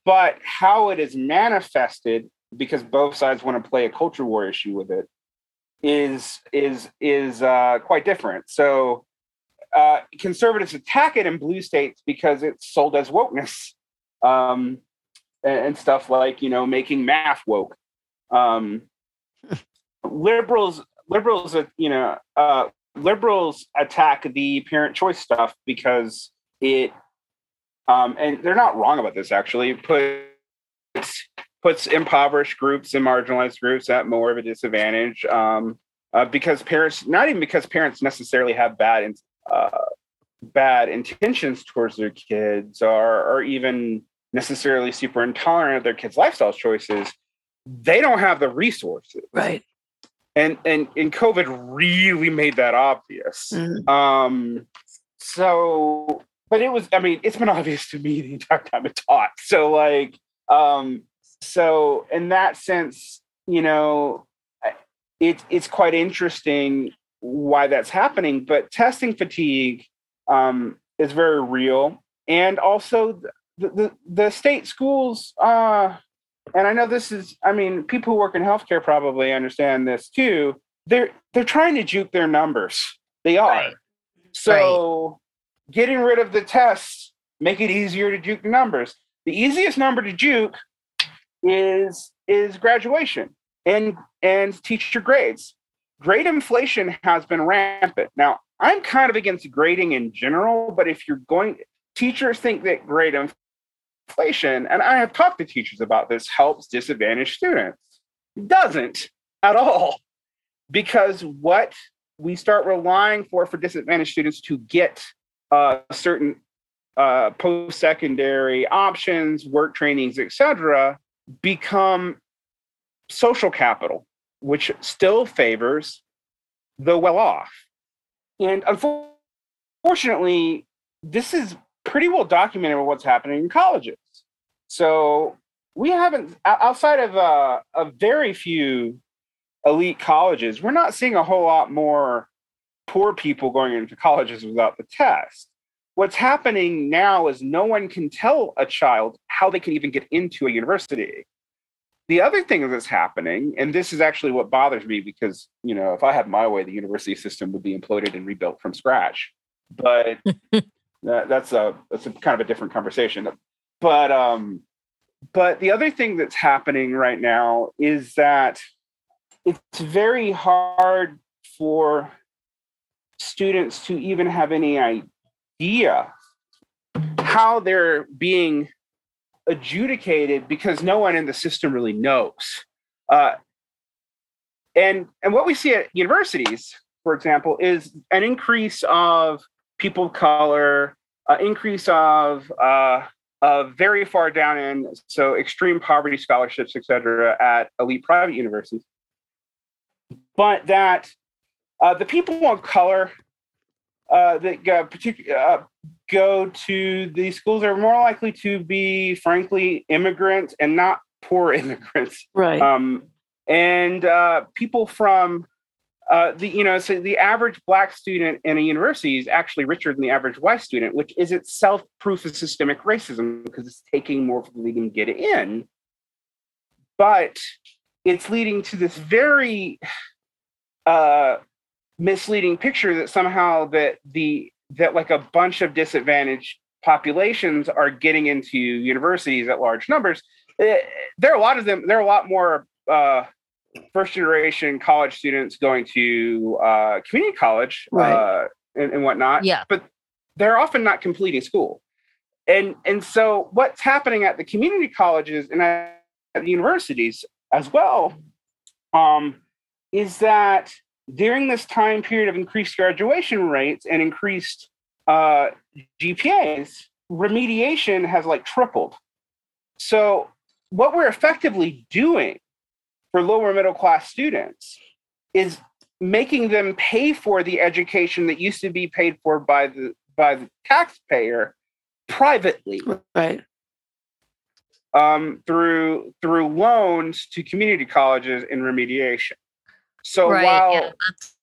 But how it is manifested, because both sides want to play a culture war issue with it, is is is uh, quite different. So uh, conservatives attack it in blue states because it's sold as wokeness um, and, and, stuff like you know making math woke. Um, liberals liberals you know uh, liberals attack the parent choice stuff because it um, and they're not wrong about this actually puts puts impoverished groups and marginalized groups at more of a disadvantage um, uh, because parents not even because parents necessarily have bad uh, bad intentions towards their kids or or even necessarily super intolerant of their kids lifestyle choices they don't have the resources. Right. And and and covid really made that obvious. Mm-hmm. um so but it was i mean it's been obvious to me the entire time it taught. So like um so in that sense you know it, it's quite interesting why that's happening but testing fatigue um is very real and also the, the, the state schools uh and I know this is, I mean, people who work in healthcare probably understand this too. They're they're trying to juke their numbers. They are. Right. So right. getting rid of the tests make it easier to juke the numbers. The easiest number to juke is is graduation and and teacher grades. Grade inflation has been rampant. Now, I'm kind of against grading in general, but if you're going teachers think that grade inflation, and I have talked to teachers about this, helps disadvantaged students. It doesn't at all. Because what we start relying for for disadvantaged students to get uh, certain uh, post-secondary options, work trainings, etc., become social capital, which still favors the well-off. And unfortunately, this is pretty well documented what's happening in colleges. So we haven't, outside of uh, a very few elite colleges, we're not seeing a whole lot more poor people going into colleges without the test. What's happening now is no one can tell a child how they can even get into a university. The other thing that's happening, and this is actually what bothers me because, you know, if I had my way, the university system would be imploded and rebuilt from scratch. But that, that's a that's a kind of a different conversation. But um, but the other thing that's happening right now is that it's very hard for students to even have any idea how they're being adjudicated because no one in the system really knows. Uh, and and what we see at universities, for example, is an increase of people of color, uh, increase of uh, very far down in so extreme poverty scholarships, et cetera, at elite private universities. But that uh, the people of color uh, that go, particular, uh, go to these schools are more likely to be, frankly, immigrants and not poor immigrants. Right. Um, and uh, people from uh, the you know so the average black student in a university is actually richer than the average white student, which is itself proof of systemic racism because it's taking more for them to get in. But it's leading to this very uh, misleading picture that somehow that the that like a bunch of disadvantaged populations are getting into universities at large numbers. Eh, there are a lot of them. There are a lot more uh, first generation college students going to uh, community college right. uh, and, and, whatnot. Yeah. But they're often not completing school. And and so what's happening at the community colleges and at the universities as well um, is that during this time period of increased graduation rates and increased uh, GPAs, remediation has like tripled. So what we're effectively doing for lower middle class students is making them pay for the education that used to be paid for by the by the taxpayer privately right um, through through loans to community colleges in remediation. So right, while yeah, that's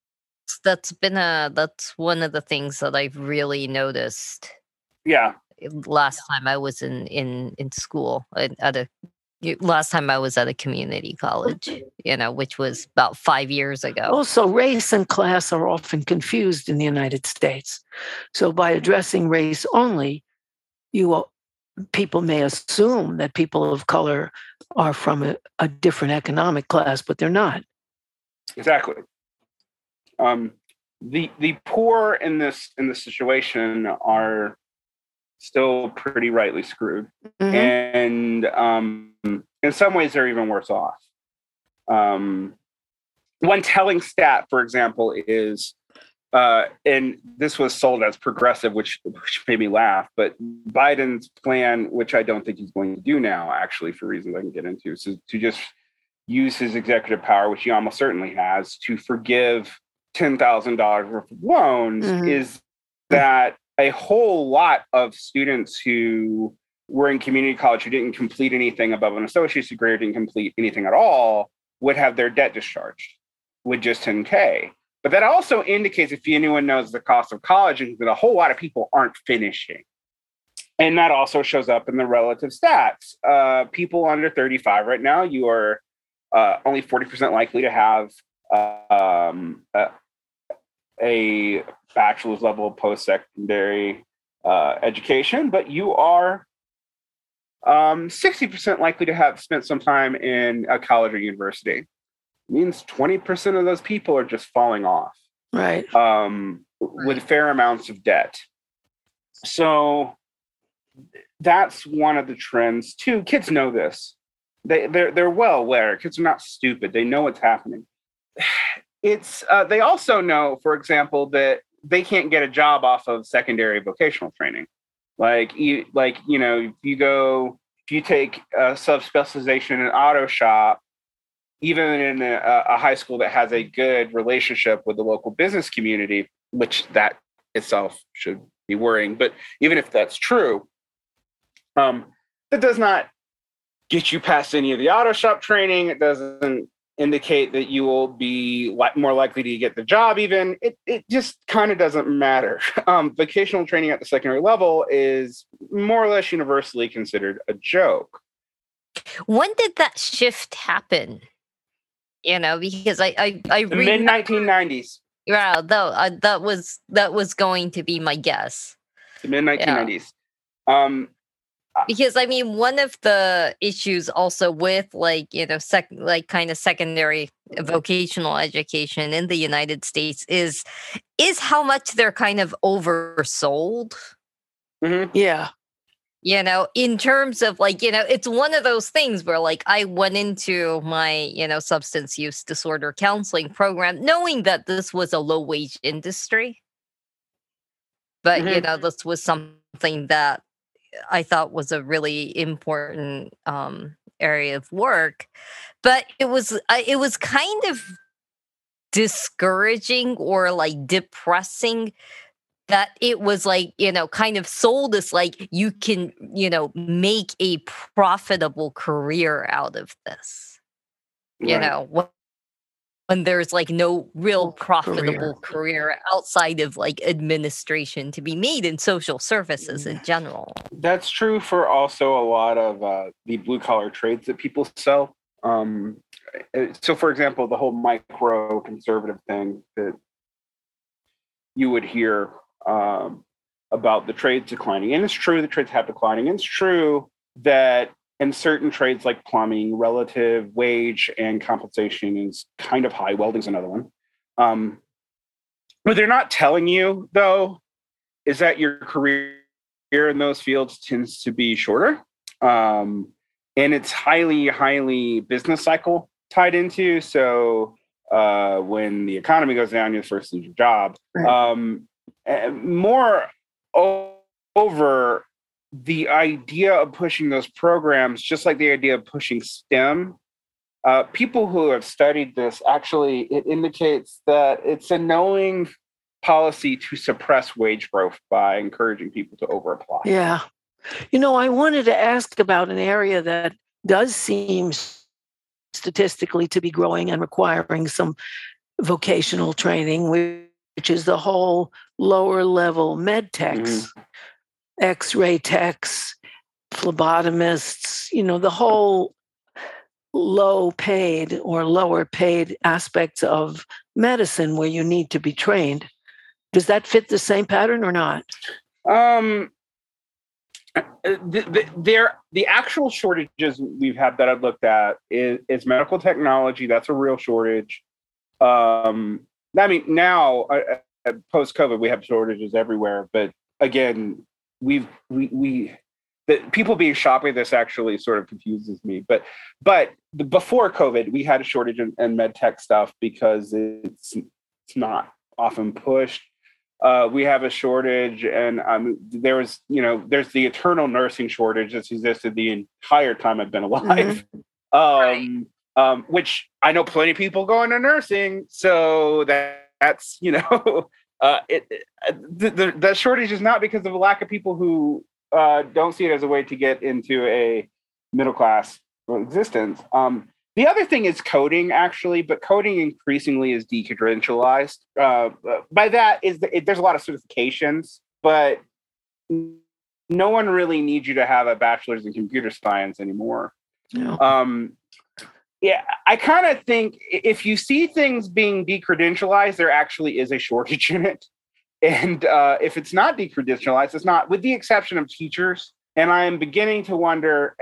that's been a that's one of the things that I've really noticed. Yeah. Last time I was in in in school at a last time I was at a community college, you know, which was about five years ago. Also, race and class are often confused in the United States. So, by addressing race only, you people may assume that people of color are from a, a different economic class, but they're not. Exactly. Um, the the poor in this in this situation are still pretty rightly screwed, mm-hmm. and um, in some ways they're even worse off. Um, one telling stat, for example, is uh, and this was sold as progressive, which, which made me laugh. But Biden's plan, which I don't think he's going to do now, actually, for reasons I can get into, is to just use his executive power, which he almost certainly has, to forgive ten thousand dollars worth of loans. Mm-hmm. Is that a whole lot of students who were in community college who didn't complete anything above an associate's degree or didn't complete anything at all would have their debt discharged with just 10K. But that also indicates, if anyone knows the cost of college, that a whole lot of people aren't finishing. And that also shows up in the relative stats. Uh, people under 35 right now, you are uh, only 40% likely to have uh, um, a bachelor's level post secondary uh, education, but you are um, 60% likely to have spent some time in a college or university. It means 20% of those people are just falling off. Right. Um, with fair amounts of debt. So that's one of the trends too. Kids know this. They they're they're well aware. Kids are not stupid. They know what's happening. It's uh, they also know, for example, that they can't get a job off of secondary vocational training. Like you, like you know, if you go, if you take a sub specialization in auto shop, even in a, a, high school that has a good relationship with the local business community, which that itself should be worrying. But even if that's true, um, that does not get you past any of the auto shop training. It doesn't indicate that you will be li- more likely to get the job even. It, it just kind of doesn't matter. Um, vocational training at the secondary level is more or less universally considered a joke. When did that shift happen? You know because i i, I the mid 1990s yeah that, uh, that was that was going to be my guess. The mid 1990s yeah. um because i mean one of the issues also with like you know sec like kind of secondary vocational education in the united states is is how much they're kind of oversold mm-hmm. yeah you know in terms of like you know it's one of those things where like i went into my you know substance use disorder counseling program knowing that this was a low wage industry but mm-hmm. you know this was something that I thought was a really important um, area of work, but it was uh, it was kind of discouraging or like depressing that it was like you know kind of sold as like you can you know make a profitable career out of this you right. know when there's like no real profitable career. career. outside of like administration to be made in social services in general. That's true for also a lot of uh, the blue collar trades that people sell. Um, eh, so, for example, the whole Mike Rowe conservative thing that you would hear um, about the trades declining, and it's true the trades have declining. And it's true that in certain trades like plumbing, relative wage and compensation is kind of high. Welding's another one. Um, what they're not telling you, though, is that your career in those fields tends to be shorter. Um, and it's highly, highly business cycle tied into. So uh, when the economy goes down, you first lose your job. Right. Um, more over the idea of pushing those programs, just like the idea of pushing STEM, uh, people who have studied this actually it indicates that it's a knowing policy to suppress wage growth by encouraging people to over apply. Yeah, You know, I wanted to ask about an area that does seem statistically to be growing and requiring some vocational training, which is the whole lower level med techs, mm-hmm. X ray techs, phlebotomists, you know, the whole low paid or lower paid aspects of medicine where you need to be trained. Does that fit the same pattern or not? Um, uh, the, the, there, the actual shortages we've had that I've looked at is, is medical technology. That's a real shortage. Um, I mean, now uh, uh post COVID, we have shortages everywhere. But again, we've we we the people being shopping this actually sort of confuses me. But but before COVID, we had a shortage in, in med tech stuff because it's it's not often pushed uh, we have a shortage, and um, there was, you know, there's the eternal nursing shortage that's existed the entire time I've been alive. Mm-hmm. Um, right. um, which I know plenty of people go into nursing, so that, that's you know, uh, it, uh, the, the, the shortage is not because of a lack of people who uh, don't see it as a way to get into a middle class existence. Um, the other thing is coding, actually, but coding increasingly is decredentialized. Uh, by that is that it, there's a lot of certifications, but no one really needs you to have a bachelor's in computer science anymore. Um, yeah, I kind of think if you see things being decredentialized, there actually is a shortage in it. And uh, if it's not decredentialized, it's not, with the exception of teachers and I am beginning to wonder.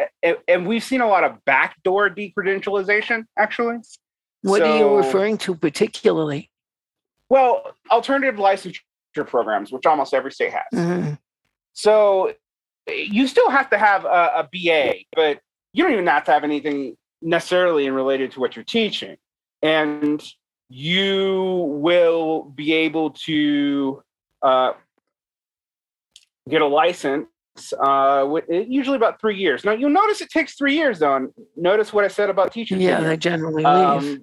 And we've seen a lot of backdoor decredentialization, actually. What so, are you referring to particularly? Well, alternative licensure programs, which almost every state has. Mm-hmm. So you still have to have a, a BA, but you don't even have to have anything necessarily in related to what you're teaching. And you will be able to uh, get a license uh, usually about three years. Now you'll notice it takes three years. Though. Notice what I said about teachers. Yeah, they generally um, leave.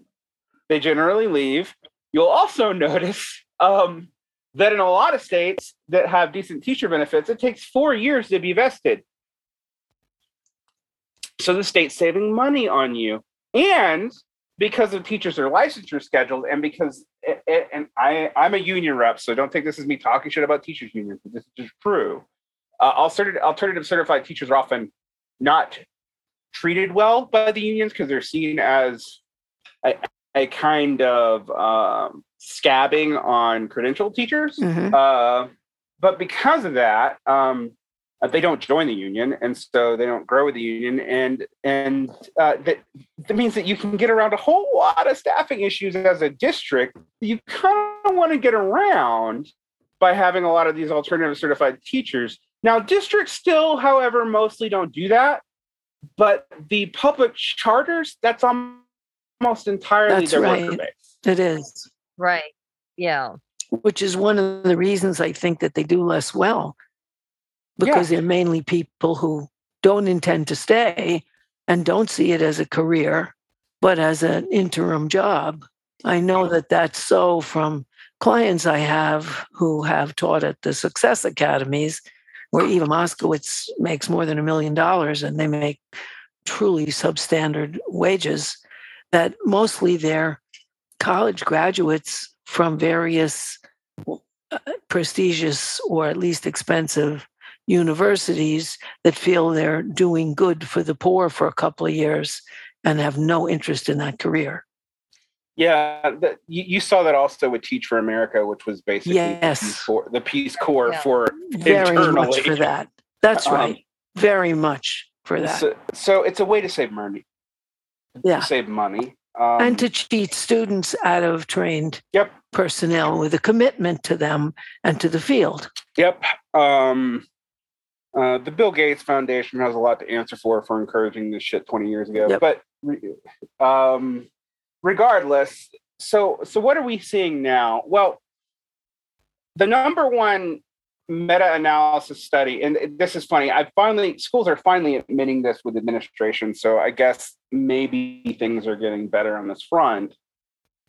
They generally leave. You'll also notice um, that in a lot of states that have decent teacher benefits, it takes four years to be vested. So the state's saving money on you, and because of teachers are licensure scheduled, and because it, it, and I I'm a union rep, so don't think this is me talking shit about teachers unions. This is just true uh, alternative, alternative certified teachers are often not treated well by the unions because they're seen as a, a kind of um, scabbing on credential teachers. Mm-hmm. Uh, but because of that, um, uh, they don't join the union, and so they don't grow with the union, and and uh, that that means that you can get around a whole lot of staffing issues as a district. You kind of want to get around by having a lot of these alternative certified teachers now, districts still, however, mostly don't do that, but the public charters, that's almost entirely that's their right. worker base. It is. Right. Yeah. Which is one of the reasons I think that they do less well because yeah. they're mainly people who don't intend to stay and don't see it as a career, but as an interim job. I know that that's so from clients I have who have taught at the success academies where Eva Moskowitz makes more than a million dollars and they make truly substandard wages, that mostly they're college graduates from various uh, prestigious or at least expensive universities that feel they're doing good for the poor for a couple of years and have no interest in that career. Yeah, the, you, you, saw that also with Teach for America, which was basically yes. the, Peace Corps, the Peace Corps yeah. for very internally. much for that. That's um, right, very much for that. So, so, it's a way to save money. Yeah, to save money um, and to cheat students out of trained yep. personnel with a commitment to them and to the field. Yep. Um, uh, the Bill Gates Foundation has a lot to answer for for encouraging this shit 20 years ago. Yep. But um, regardless, so so what are we seeing now? Well, the number one meta-analysis study, and this is funny. I finally schools are finally admitting this with administration, so I guess maybe things are getting better on this front.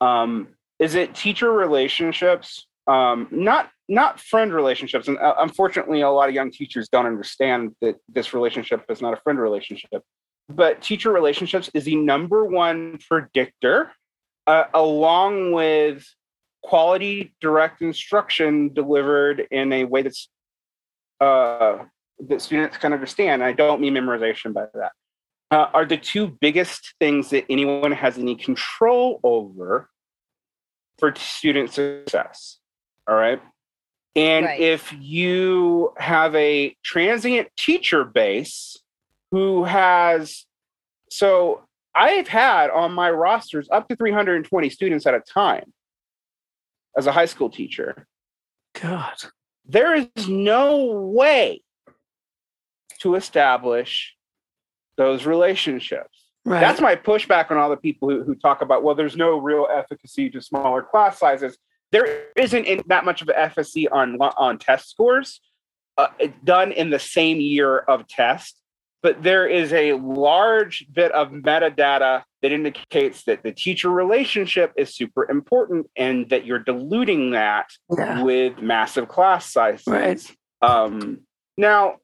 Um, is it teacher relationships? Um, not not friend relationships and uh, unfortunately a lot of young teachers don't understand that this relationship is not a friend relationship. But teacher relationships is the number one predictor uh, along with quality direct instruction delivered in a way that's uh, that students can understand. I don't mean memorization by that. Uh, are the two biggest things that anyone has any control over for student success all right and right. if you have a transient teacher base who has, so I've had on my rosters up to 320 students at a time as a high school teacher. God. There is no way to establish those relationships. Right. That's my pushback on all the people who, who talk about, well, there's no real efficacy to smaller class sizes there isn't that much of an efficacy on on test scores uh, done in the same year of test, but there is a large bit of metadata that indicates that the teacher relationship is super important and that you're diluting that yeah. with massive class sizes. Right. Um, now,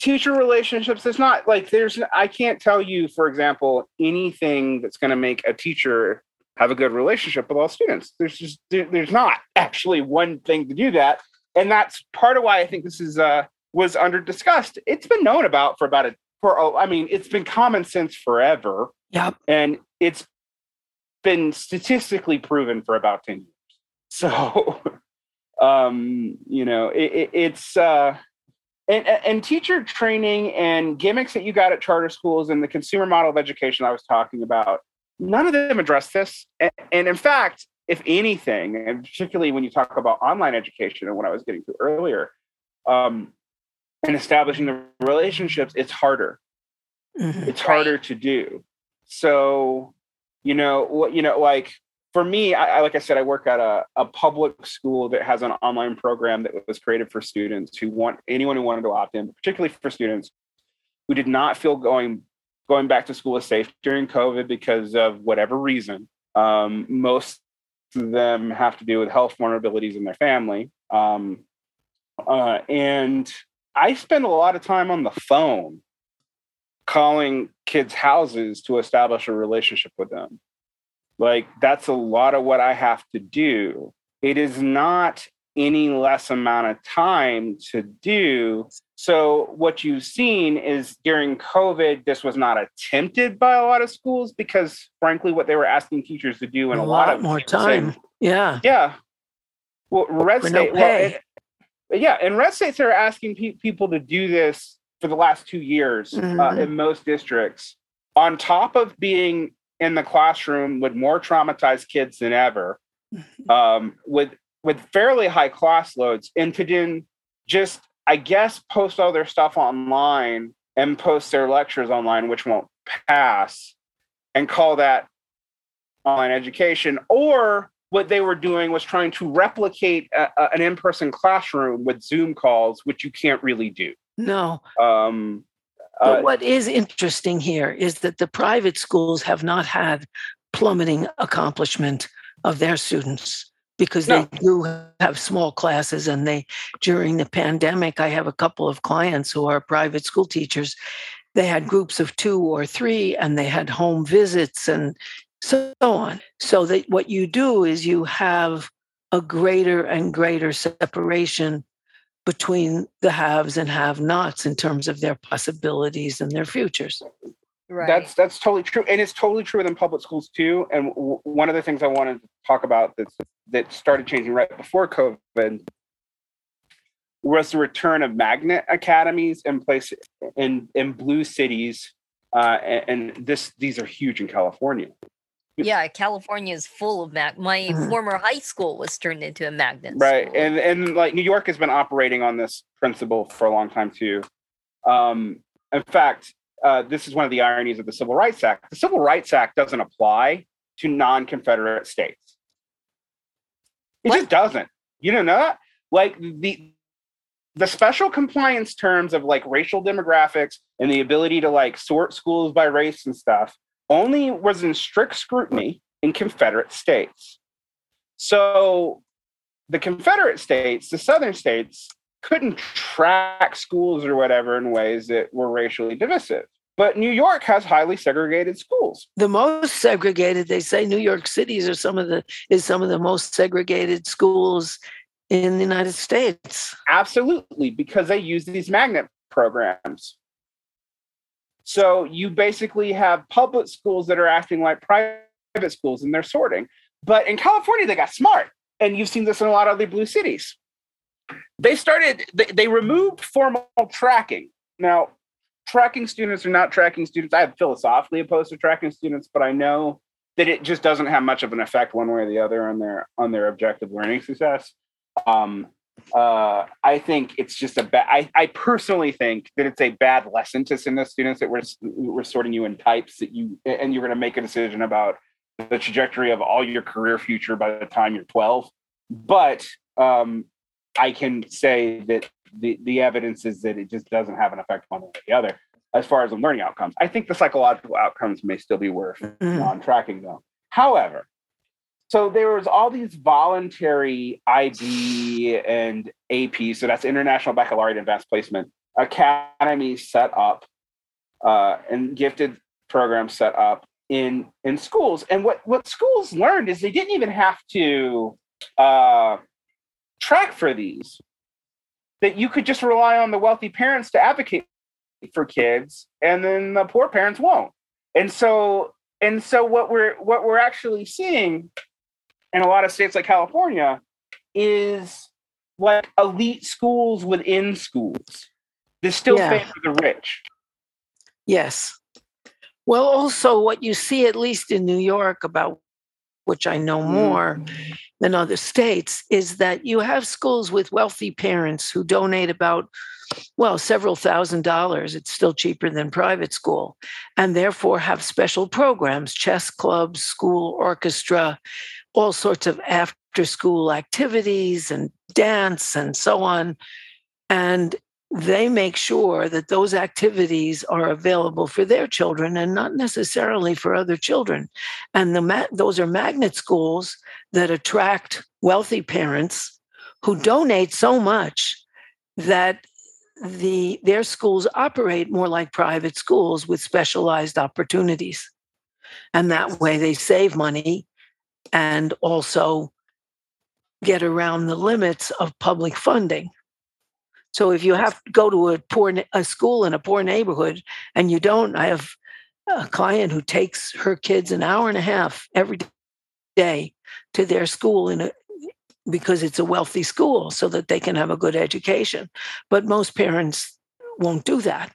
teacher relationships is not like there's I can't tell you, for example, anything that's going to make a teacher have a good relationship with all students. There's just there's not actually one thing to do that, and that's part of why I think this is uh was under discussed. It's been known about for about a for oh, I mean it's been common sense forever. Yep. And it's been statistically proven for about 10 years. So um you know it, it, it's uh and, and teacher training and gimmicks that you got at charter schools and the consumer model of education I was talking about none of them address this. And, and, in fact, if anything, and particularly when you talk about online education and what I was getting to earlier, um, and establishing the relationships, it's harder. Mm-hmm. It's harder to do. So, you know, what you know, like for me, I, I, like I said, I work at a, a public school that has an online program that was created for students who want anyone who wanted to opt in, particularly for students who did not feel going going back to school was safe during COVID because of whatever reason. Um, most of them have to do with health vulnerabilities in their family. Um, uh, and I spend a lot of time on the phone calling kids' houses to establish a relationship with them. Like, that's a lot of what I have to do. It is not any less amount of time to do. So, what you've seen is during COVID, this was not attempted by a lot of schools because, frankly, what they were asking teachers to do in a, a lot, lot, of more time. yeah. Yeah. Well, red state, no well, it, yeah, and red states, they're asking pe- people to do this for the last two years uh, mm-hmm. uh, in most districts, on top of being in the classroom with more traumatized kids than ever, mm-hmm. um, with with fairly high class loads and to then just i guess post all their stuff online and post their lectures online which won't pass and call that online education or what they were doing was trying to replicate a, a, an in-person classroom with zoom calls which you can't really do. No. Um, but uh, what is interesting here is that the private schools have not had plummeting accomplishment of their students because no. they do have small classes and they during the pandemic i have a couple of clients who are private school teachers they had groups of two or three and they had home visits and so on so that what you do is you have a greater and greater separation between the haves and have nots in terms of their possibilities and their futures Right. That's that's totally true, and it's totally true within public schools too. And w- one of the things I wanted to talk about that that started changing right before COVID was the return of magnet academies in place in in blue cities, uh, and, and this these are huge in California. Yeah, California is full of mag. My mm-hmm. former high school was turned into a magnet. Right, school. and and like New York has been operating on this principle for a long time too. Um, in fact, uh, this is one of the ironies of the Civil Rights Act. The Civil Rights Act doesn't apply to non-Confederate states. It what? just doesn't. You don't know that? Like the the special compliance terms of like racial demographics and the ability to like sort schools by race and stuff only was in strict scrutiny in Confederate states. So the Confederate states, the southern states, couldn't track schools or whatever in ways that were racially divisive. But New York has highly segregated schools. The most segregated, they say New York Cities are some of the is some of the most segregated schools in the United States. Absolutely, because they use these magnet programs. So you basically have public schools that are acting like private schools and they're sorting. But in California, they got smart. And you've seen this in a lot of the blue cities. They started, they, they removed formal tracking. Now, tracking students or not tracking students. I am philosophically opposed to tracking students, but I know that it just doesn't have much of an effect one way or the other on their on their objective learning success. Um, uh, I think it's just a bad. I, I personally think that it's a bad lesson to send the students that we're we're sorting you in types that you and you're going to make a decision about the trajectory of all your career future by the time you're 12. But um, I can say that the the evidence is that it just doesn't have an effect one way or the other as far as the learning outcomes. I think the psychological outcomes may still be worth mm-hmm. on tracking though. However, so there was all these voluntary IB and AP, so that's International Baccalaureate Advanced Placement academies set up uh, and gifted programs set up in in schools. And what what schools learned is they didn't even have to uh, track for these. That you could just rely on the wealthy parents to advocate for kids, and then the poor parents won't. And so and so what we're what we're actually seeing in a lot of states like California is like elite schools within schools. They still yeah. favor the rich. Yes. Well, also what you see, at least in New York, about which I know more mm. than other states, is that you have schools with wealthy parents who donate about, well, several thousand dollars. It's still cheaper than private school, and therefore have special programs, chess clubs, school orchestra, all sorts of after school activities and dance and so on. And they make sure that those activities are available for their children and not necessarily for other children. And the ma- those are magnet schools that attract wealthy parents who donate so much that the their schools operate more like private schools with specialized opportunities. And that way they save money and also get around the limits of public funding. So if you have to go to a poor a school in a poor neighborhood and you don't, I have a client who takes her kids an hour and a half every day to their school in a because it's a wealthy school so that they can have a good education. But most parents won't do that.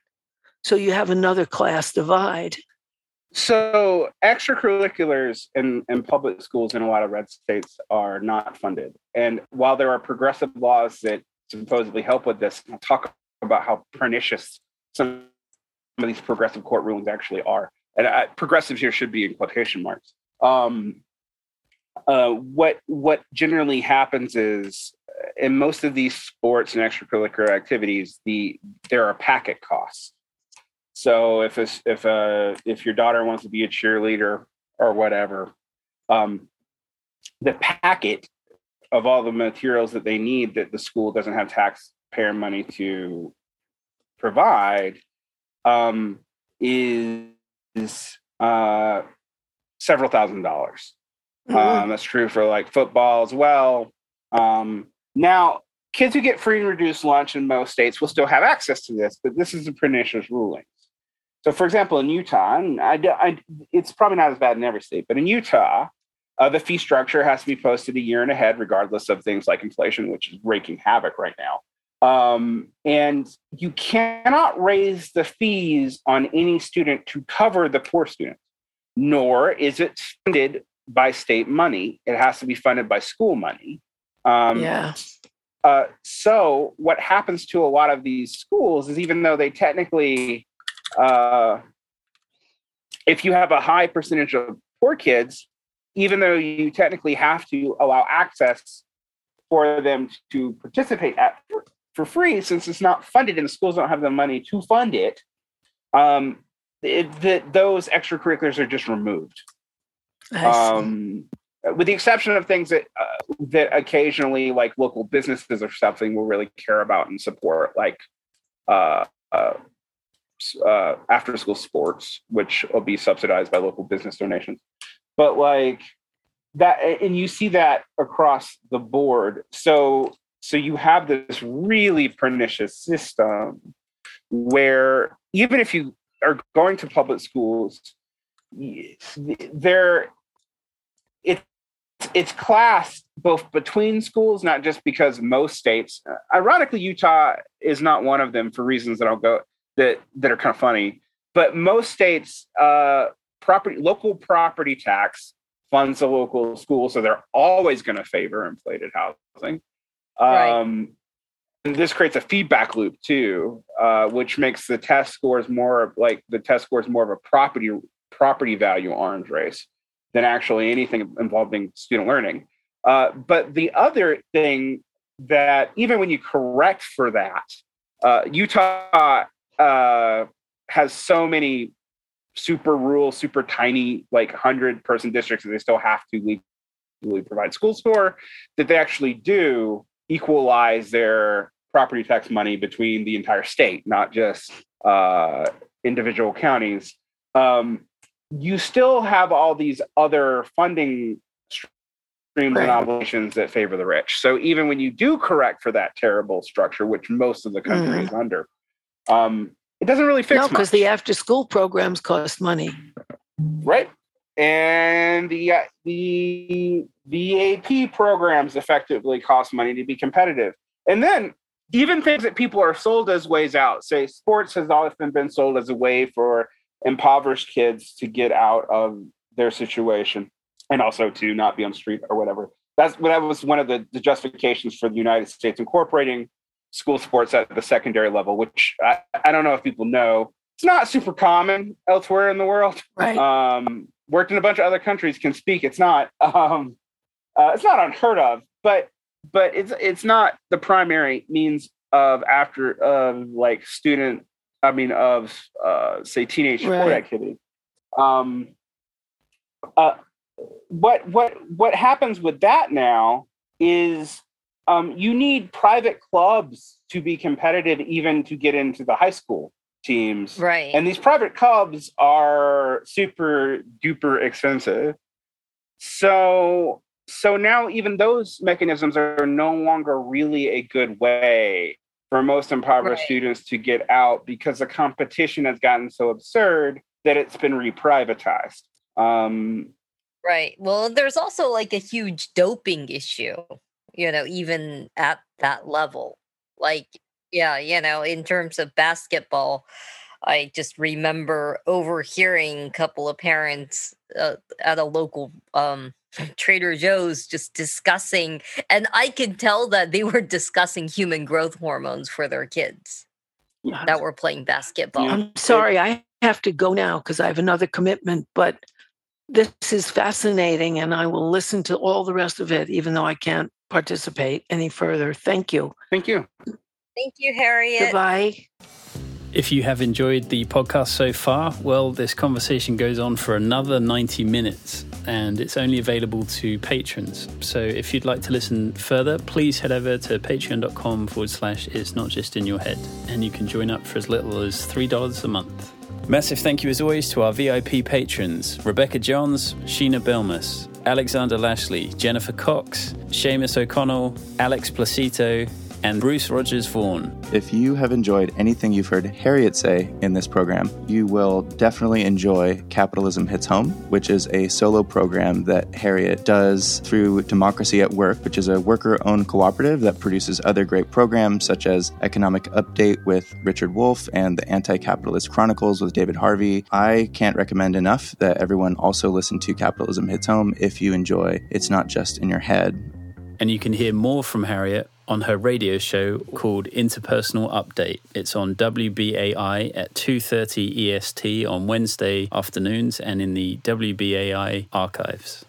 So you have another class divide. So extracurriculars in, in public schools in a lot of red states are not funded. And while there are progressive laws that supposedly help with this, I'll talk about how pernicious some of these progressive court rulings actually are. And uh, progressives here should be in quotation marks. Um, uh, what what generally happens is uh, in most of these sports and extracurricular activities, the there are packet costs. So if a, if a if your daughter wants to be a cheerleader or whatever, um, the packet of all the materials that they need that the school doesn't have taxpayer money to provide um, is uh, several thousand dollars. Mm-hmm. Um, that's true for like football as well. Um, now, kids who get free and reduced lunch in most states will still have access to this, but this is a pernicious ruling. So, for example, in Utah, and I, I, it's probably not as bad in every state, but in Utah, uh, the fee structure has to be posted a year and ahead, regardless of things like inflation, which is wreaking havoc right now. Um, and you cannot raise the fees on any student to cover the poor students, nor is it funded by state money. It has to be funded by school money. Um, yeah. Uh, so what happens to a lot of these schools is even though they technically uh, if you have a high percentage of poor kids, even though you technically have to allow access for them to participate at for free, since it's not funded and the schools don't have the money to fund it, um, it, the, those extracurriculars are just removed. Um, with the exception of things that uh, that occasionally like local businesses or something will really care about and support, like uh, uh, uh, after school sports, which will be subsidized by local business donations. But like that, and you see that across the board. So so you have this really pernicious system where even if you are going to public schools, there it it's classed both between schools, not just because most states. Uh, ironically, Utah is not one of them for reasons that I'll go that that are kind of funny. But most states, uh, property local property tax funds the local school, so they're always going to favor inflated housing. Um, right. this creates a feedback loop too, uh, which makes the test scores more like the test scores more of a property property value arms race than actually anything involving student learning. Uh, but the other thing that even when you correct for that, uh, Utah uh, has so many super rural, super tiny, like hundred person districts that they still have to legally provide schools for, that they actually do equalize their property tax money between the entire state, not just uh, individual counties. Um, you still have all these other funding streams right. and obligations that favor the rich. So even when you do correct for that terrible structure, which most of the country mm. is under, um, doesn't really fix. No, because the after-school programs cost money. Right, and the uh, the the AP programs effectively cost money to be competitive. And then even things that people are sold as ways out, say sports has often been sold as a way for impoverished kids to get out of their situation and also to not be on the street or whatever. That's that was one of the, the justifications for the United States incorporating school sports at the secondary level, which I, I don't know if people know. It's not super common elsewhere in the world. Right. Um, worked in a bunch of other countries can speak. It's not. Um, uh, it's not unheard of, but but it's it's not the primary means of after of like student I mean, of uh, say teenage right. sport activity. Um, uh, what what what happens with that now is um, you need private clubs to be competitive, even to get into the high school teams. Right. And these private clubs are super duper expensive. So so now even those mechanisms are no longer really a good way for most impoverished right. students to get out because the competition has gotten so absurd that it's been reprivatized. Um, right. Well, there's also like a huge doping issue, you know, even at that level. Like, yeah, you know, in terms of basketball, I just remember overhearing a couple of parents uh, at a local um, Trader Joe's just discussing, and I could tell that they were discussing human growth hormones for their kids that were playing basketball. I'm sorry, I have to go now because I have another commitment, but this is fascinating, and I will listen to all the rest of it, even though I can't participate any further. Thank you. Thank you. Thank you, Harriet. Goodbye. If you have enjoyed the podcast so far, well, this conversation goes on for another 90 minutes and it's only available to patrons. So if you'd like to listen further, please head over to patreon.com forward slash it's not just in your head and you can join up for as little as $3 a month. Massive thank you as always to our VIP patrons Rebecca Johns, Sheena Belmas, Alexander Lashley, Jennifer Cox, Seamus O'Connell, Alex Placito, and Bruce Rogers Vaughan. If you have enjoyed anything you've heard Harriet say in this program, you will definitely enjoy Capitalism Hits Home, which is a solo program that Harriet does through Democracy at Work, which is a worker owned cooperative that produces other great programs such as Economic Update with Richard Wolff and the Anti Capitalist Chronicles with David Harvey. I can't recommend enough that everyone also listen to Capitalism Hits Home if you enjoy It's Not Just in Your Head. And you can hear more from Harriet on her radio show called Interpersonal Update. It's on WBAI at 2:30 EST on Wednesday afternoons and in the WBAI archives.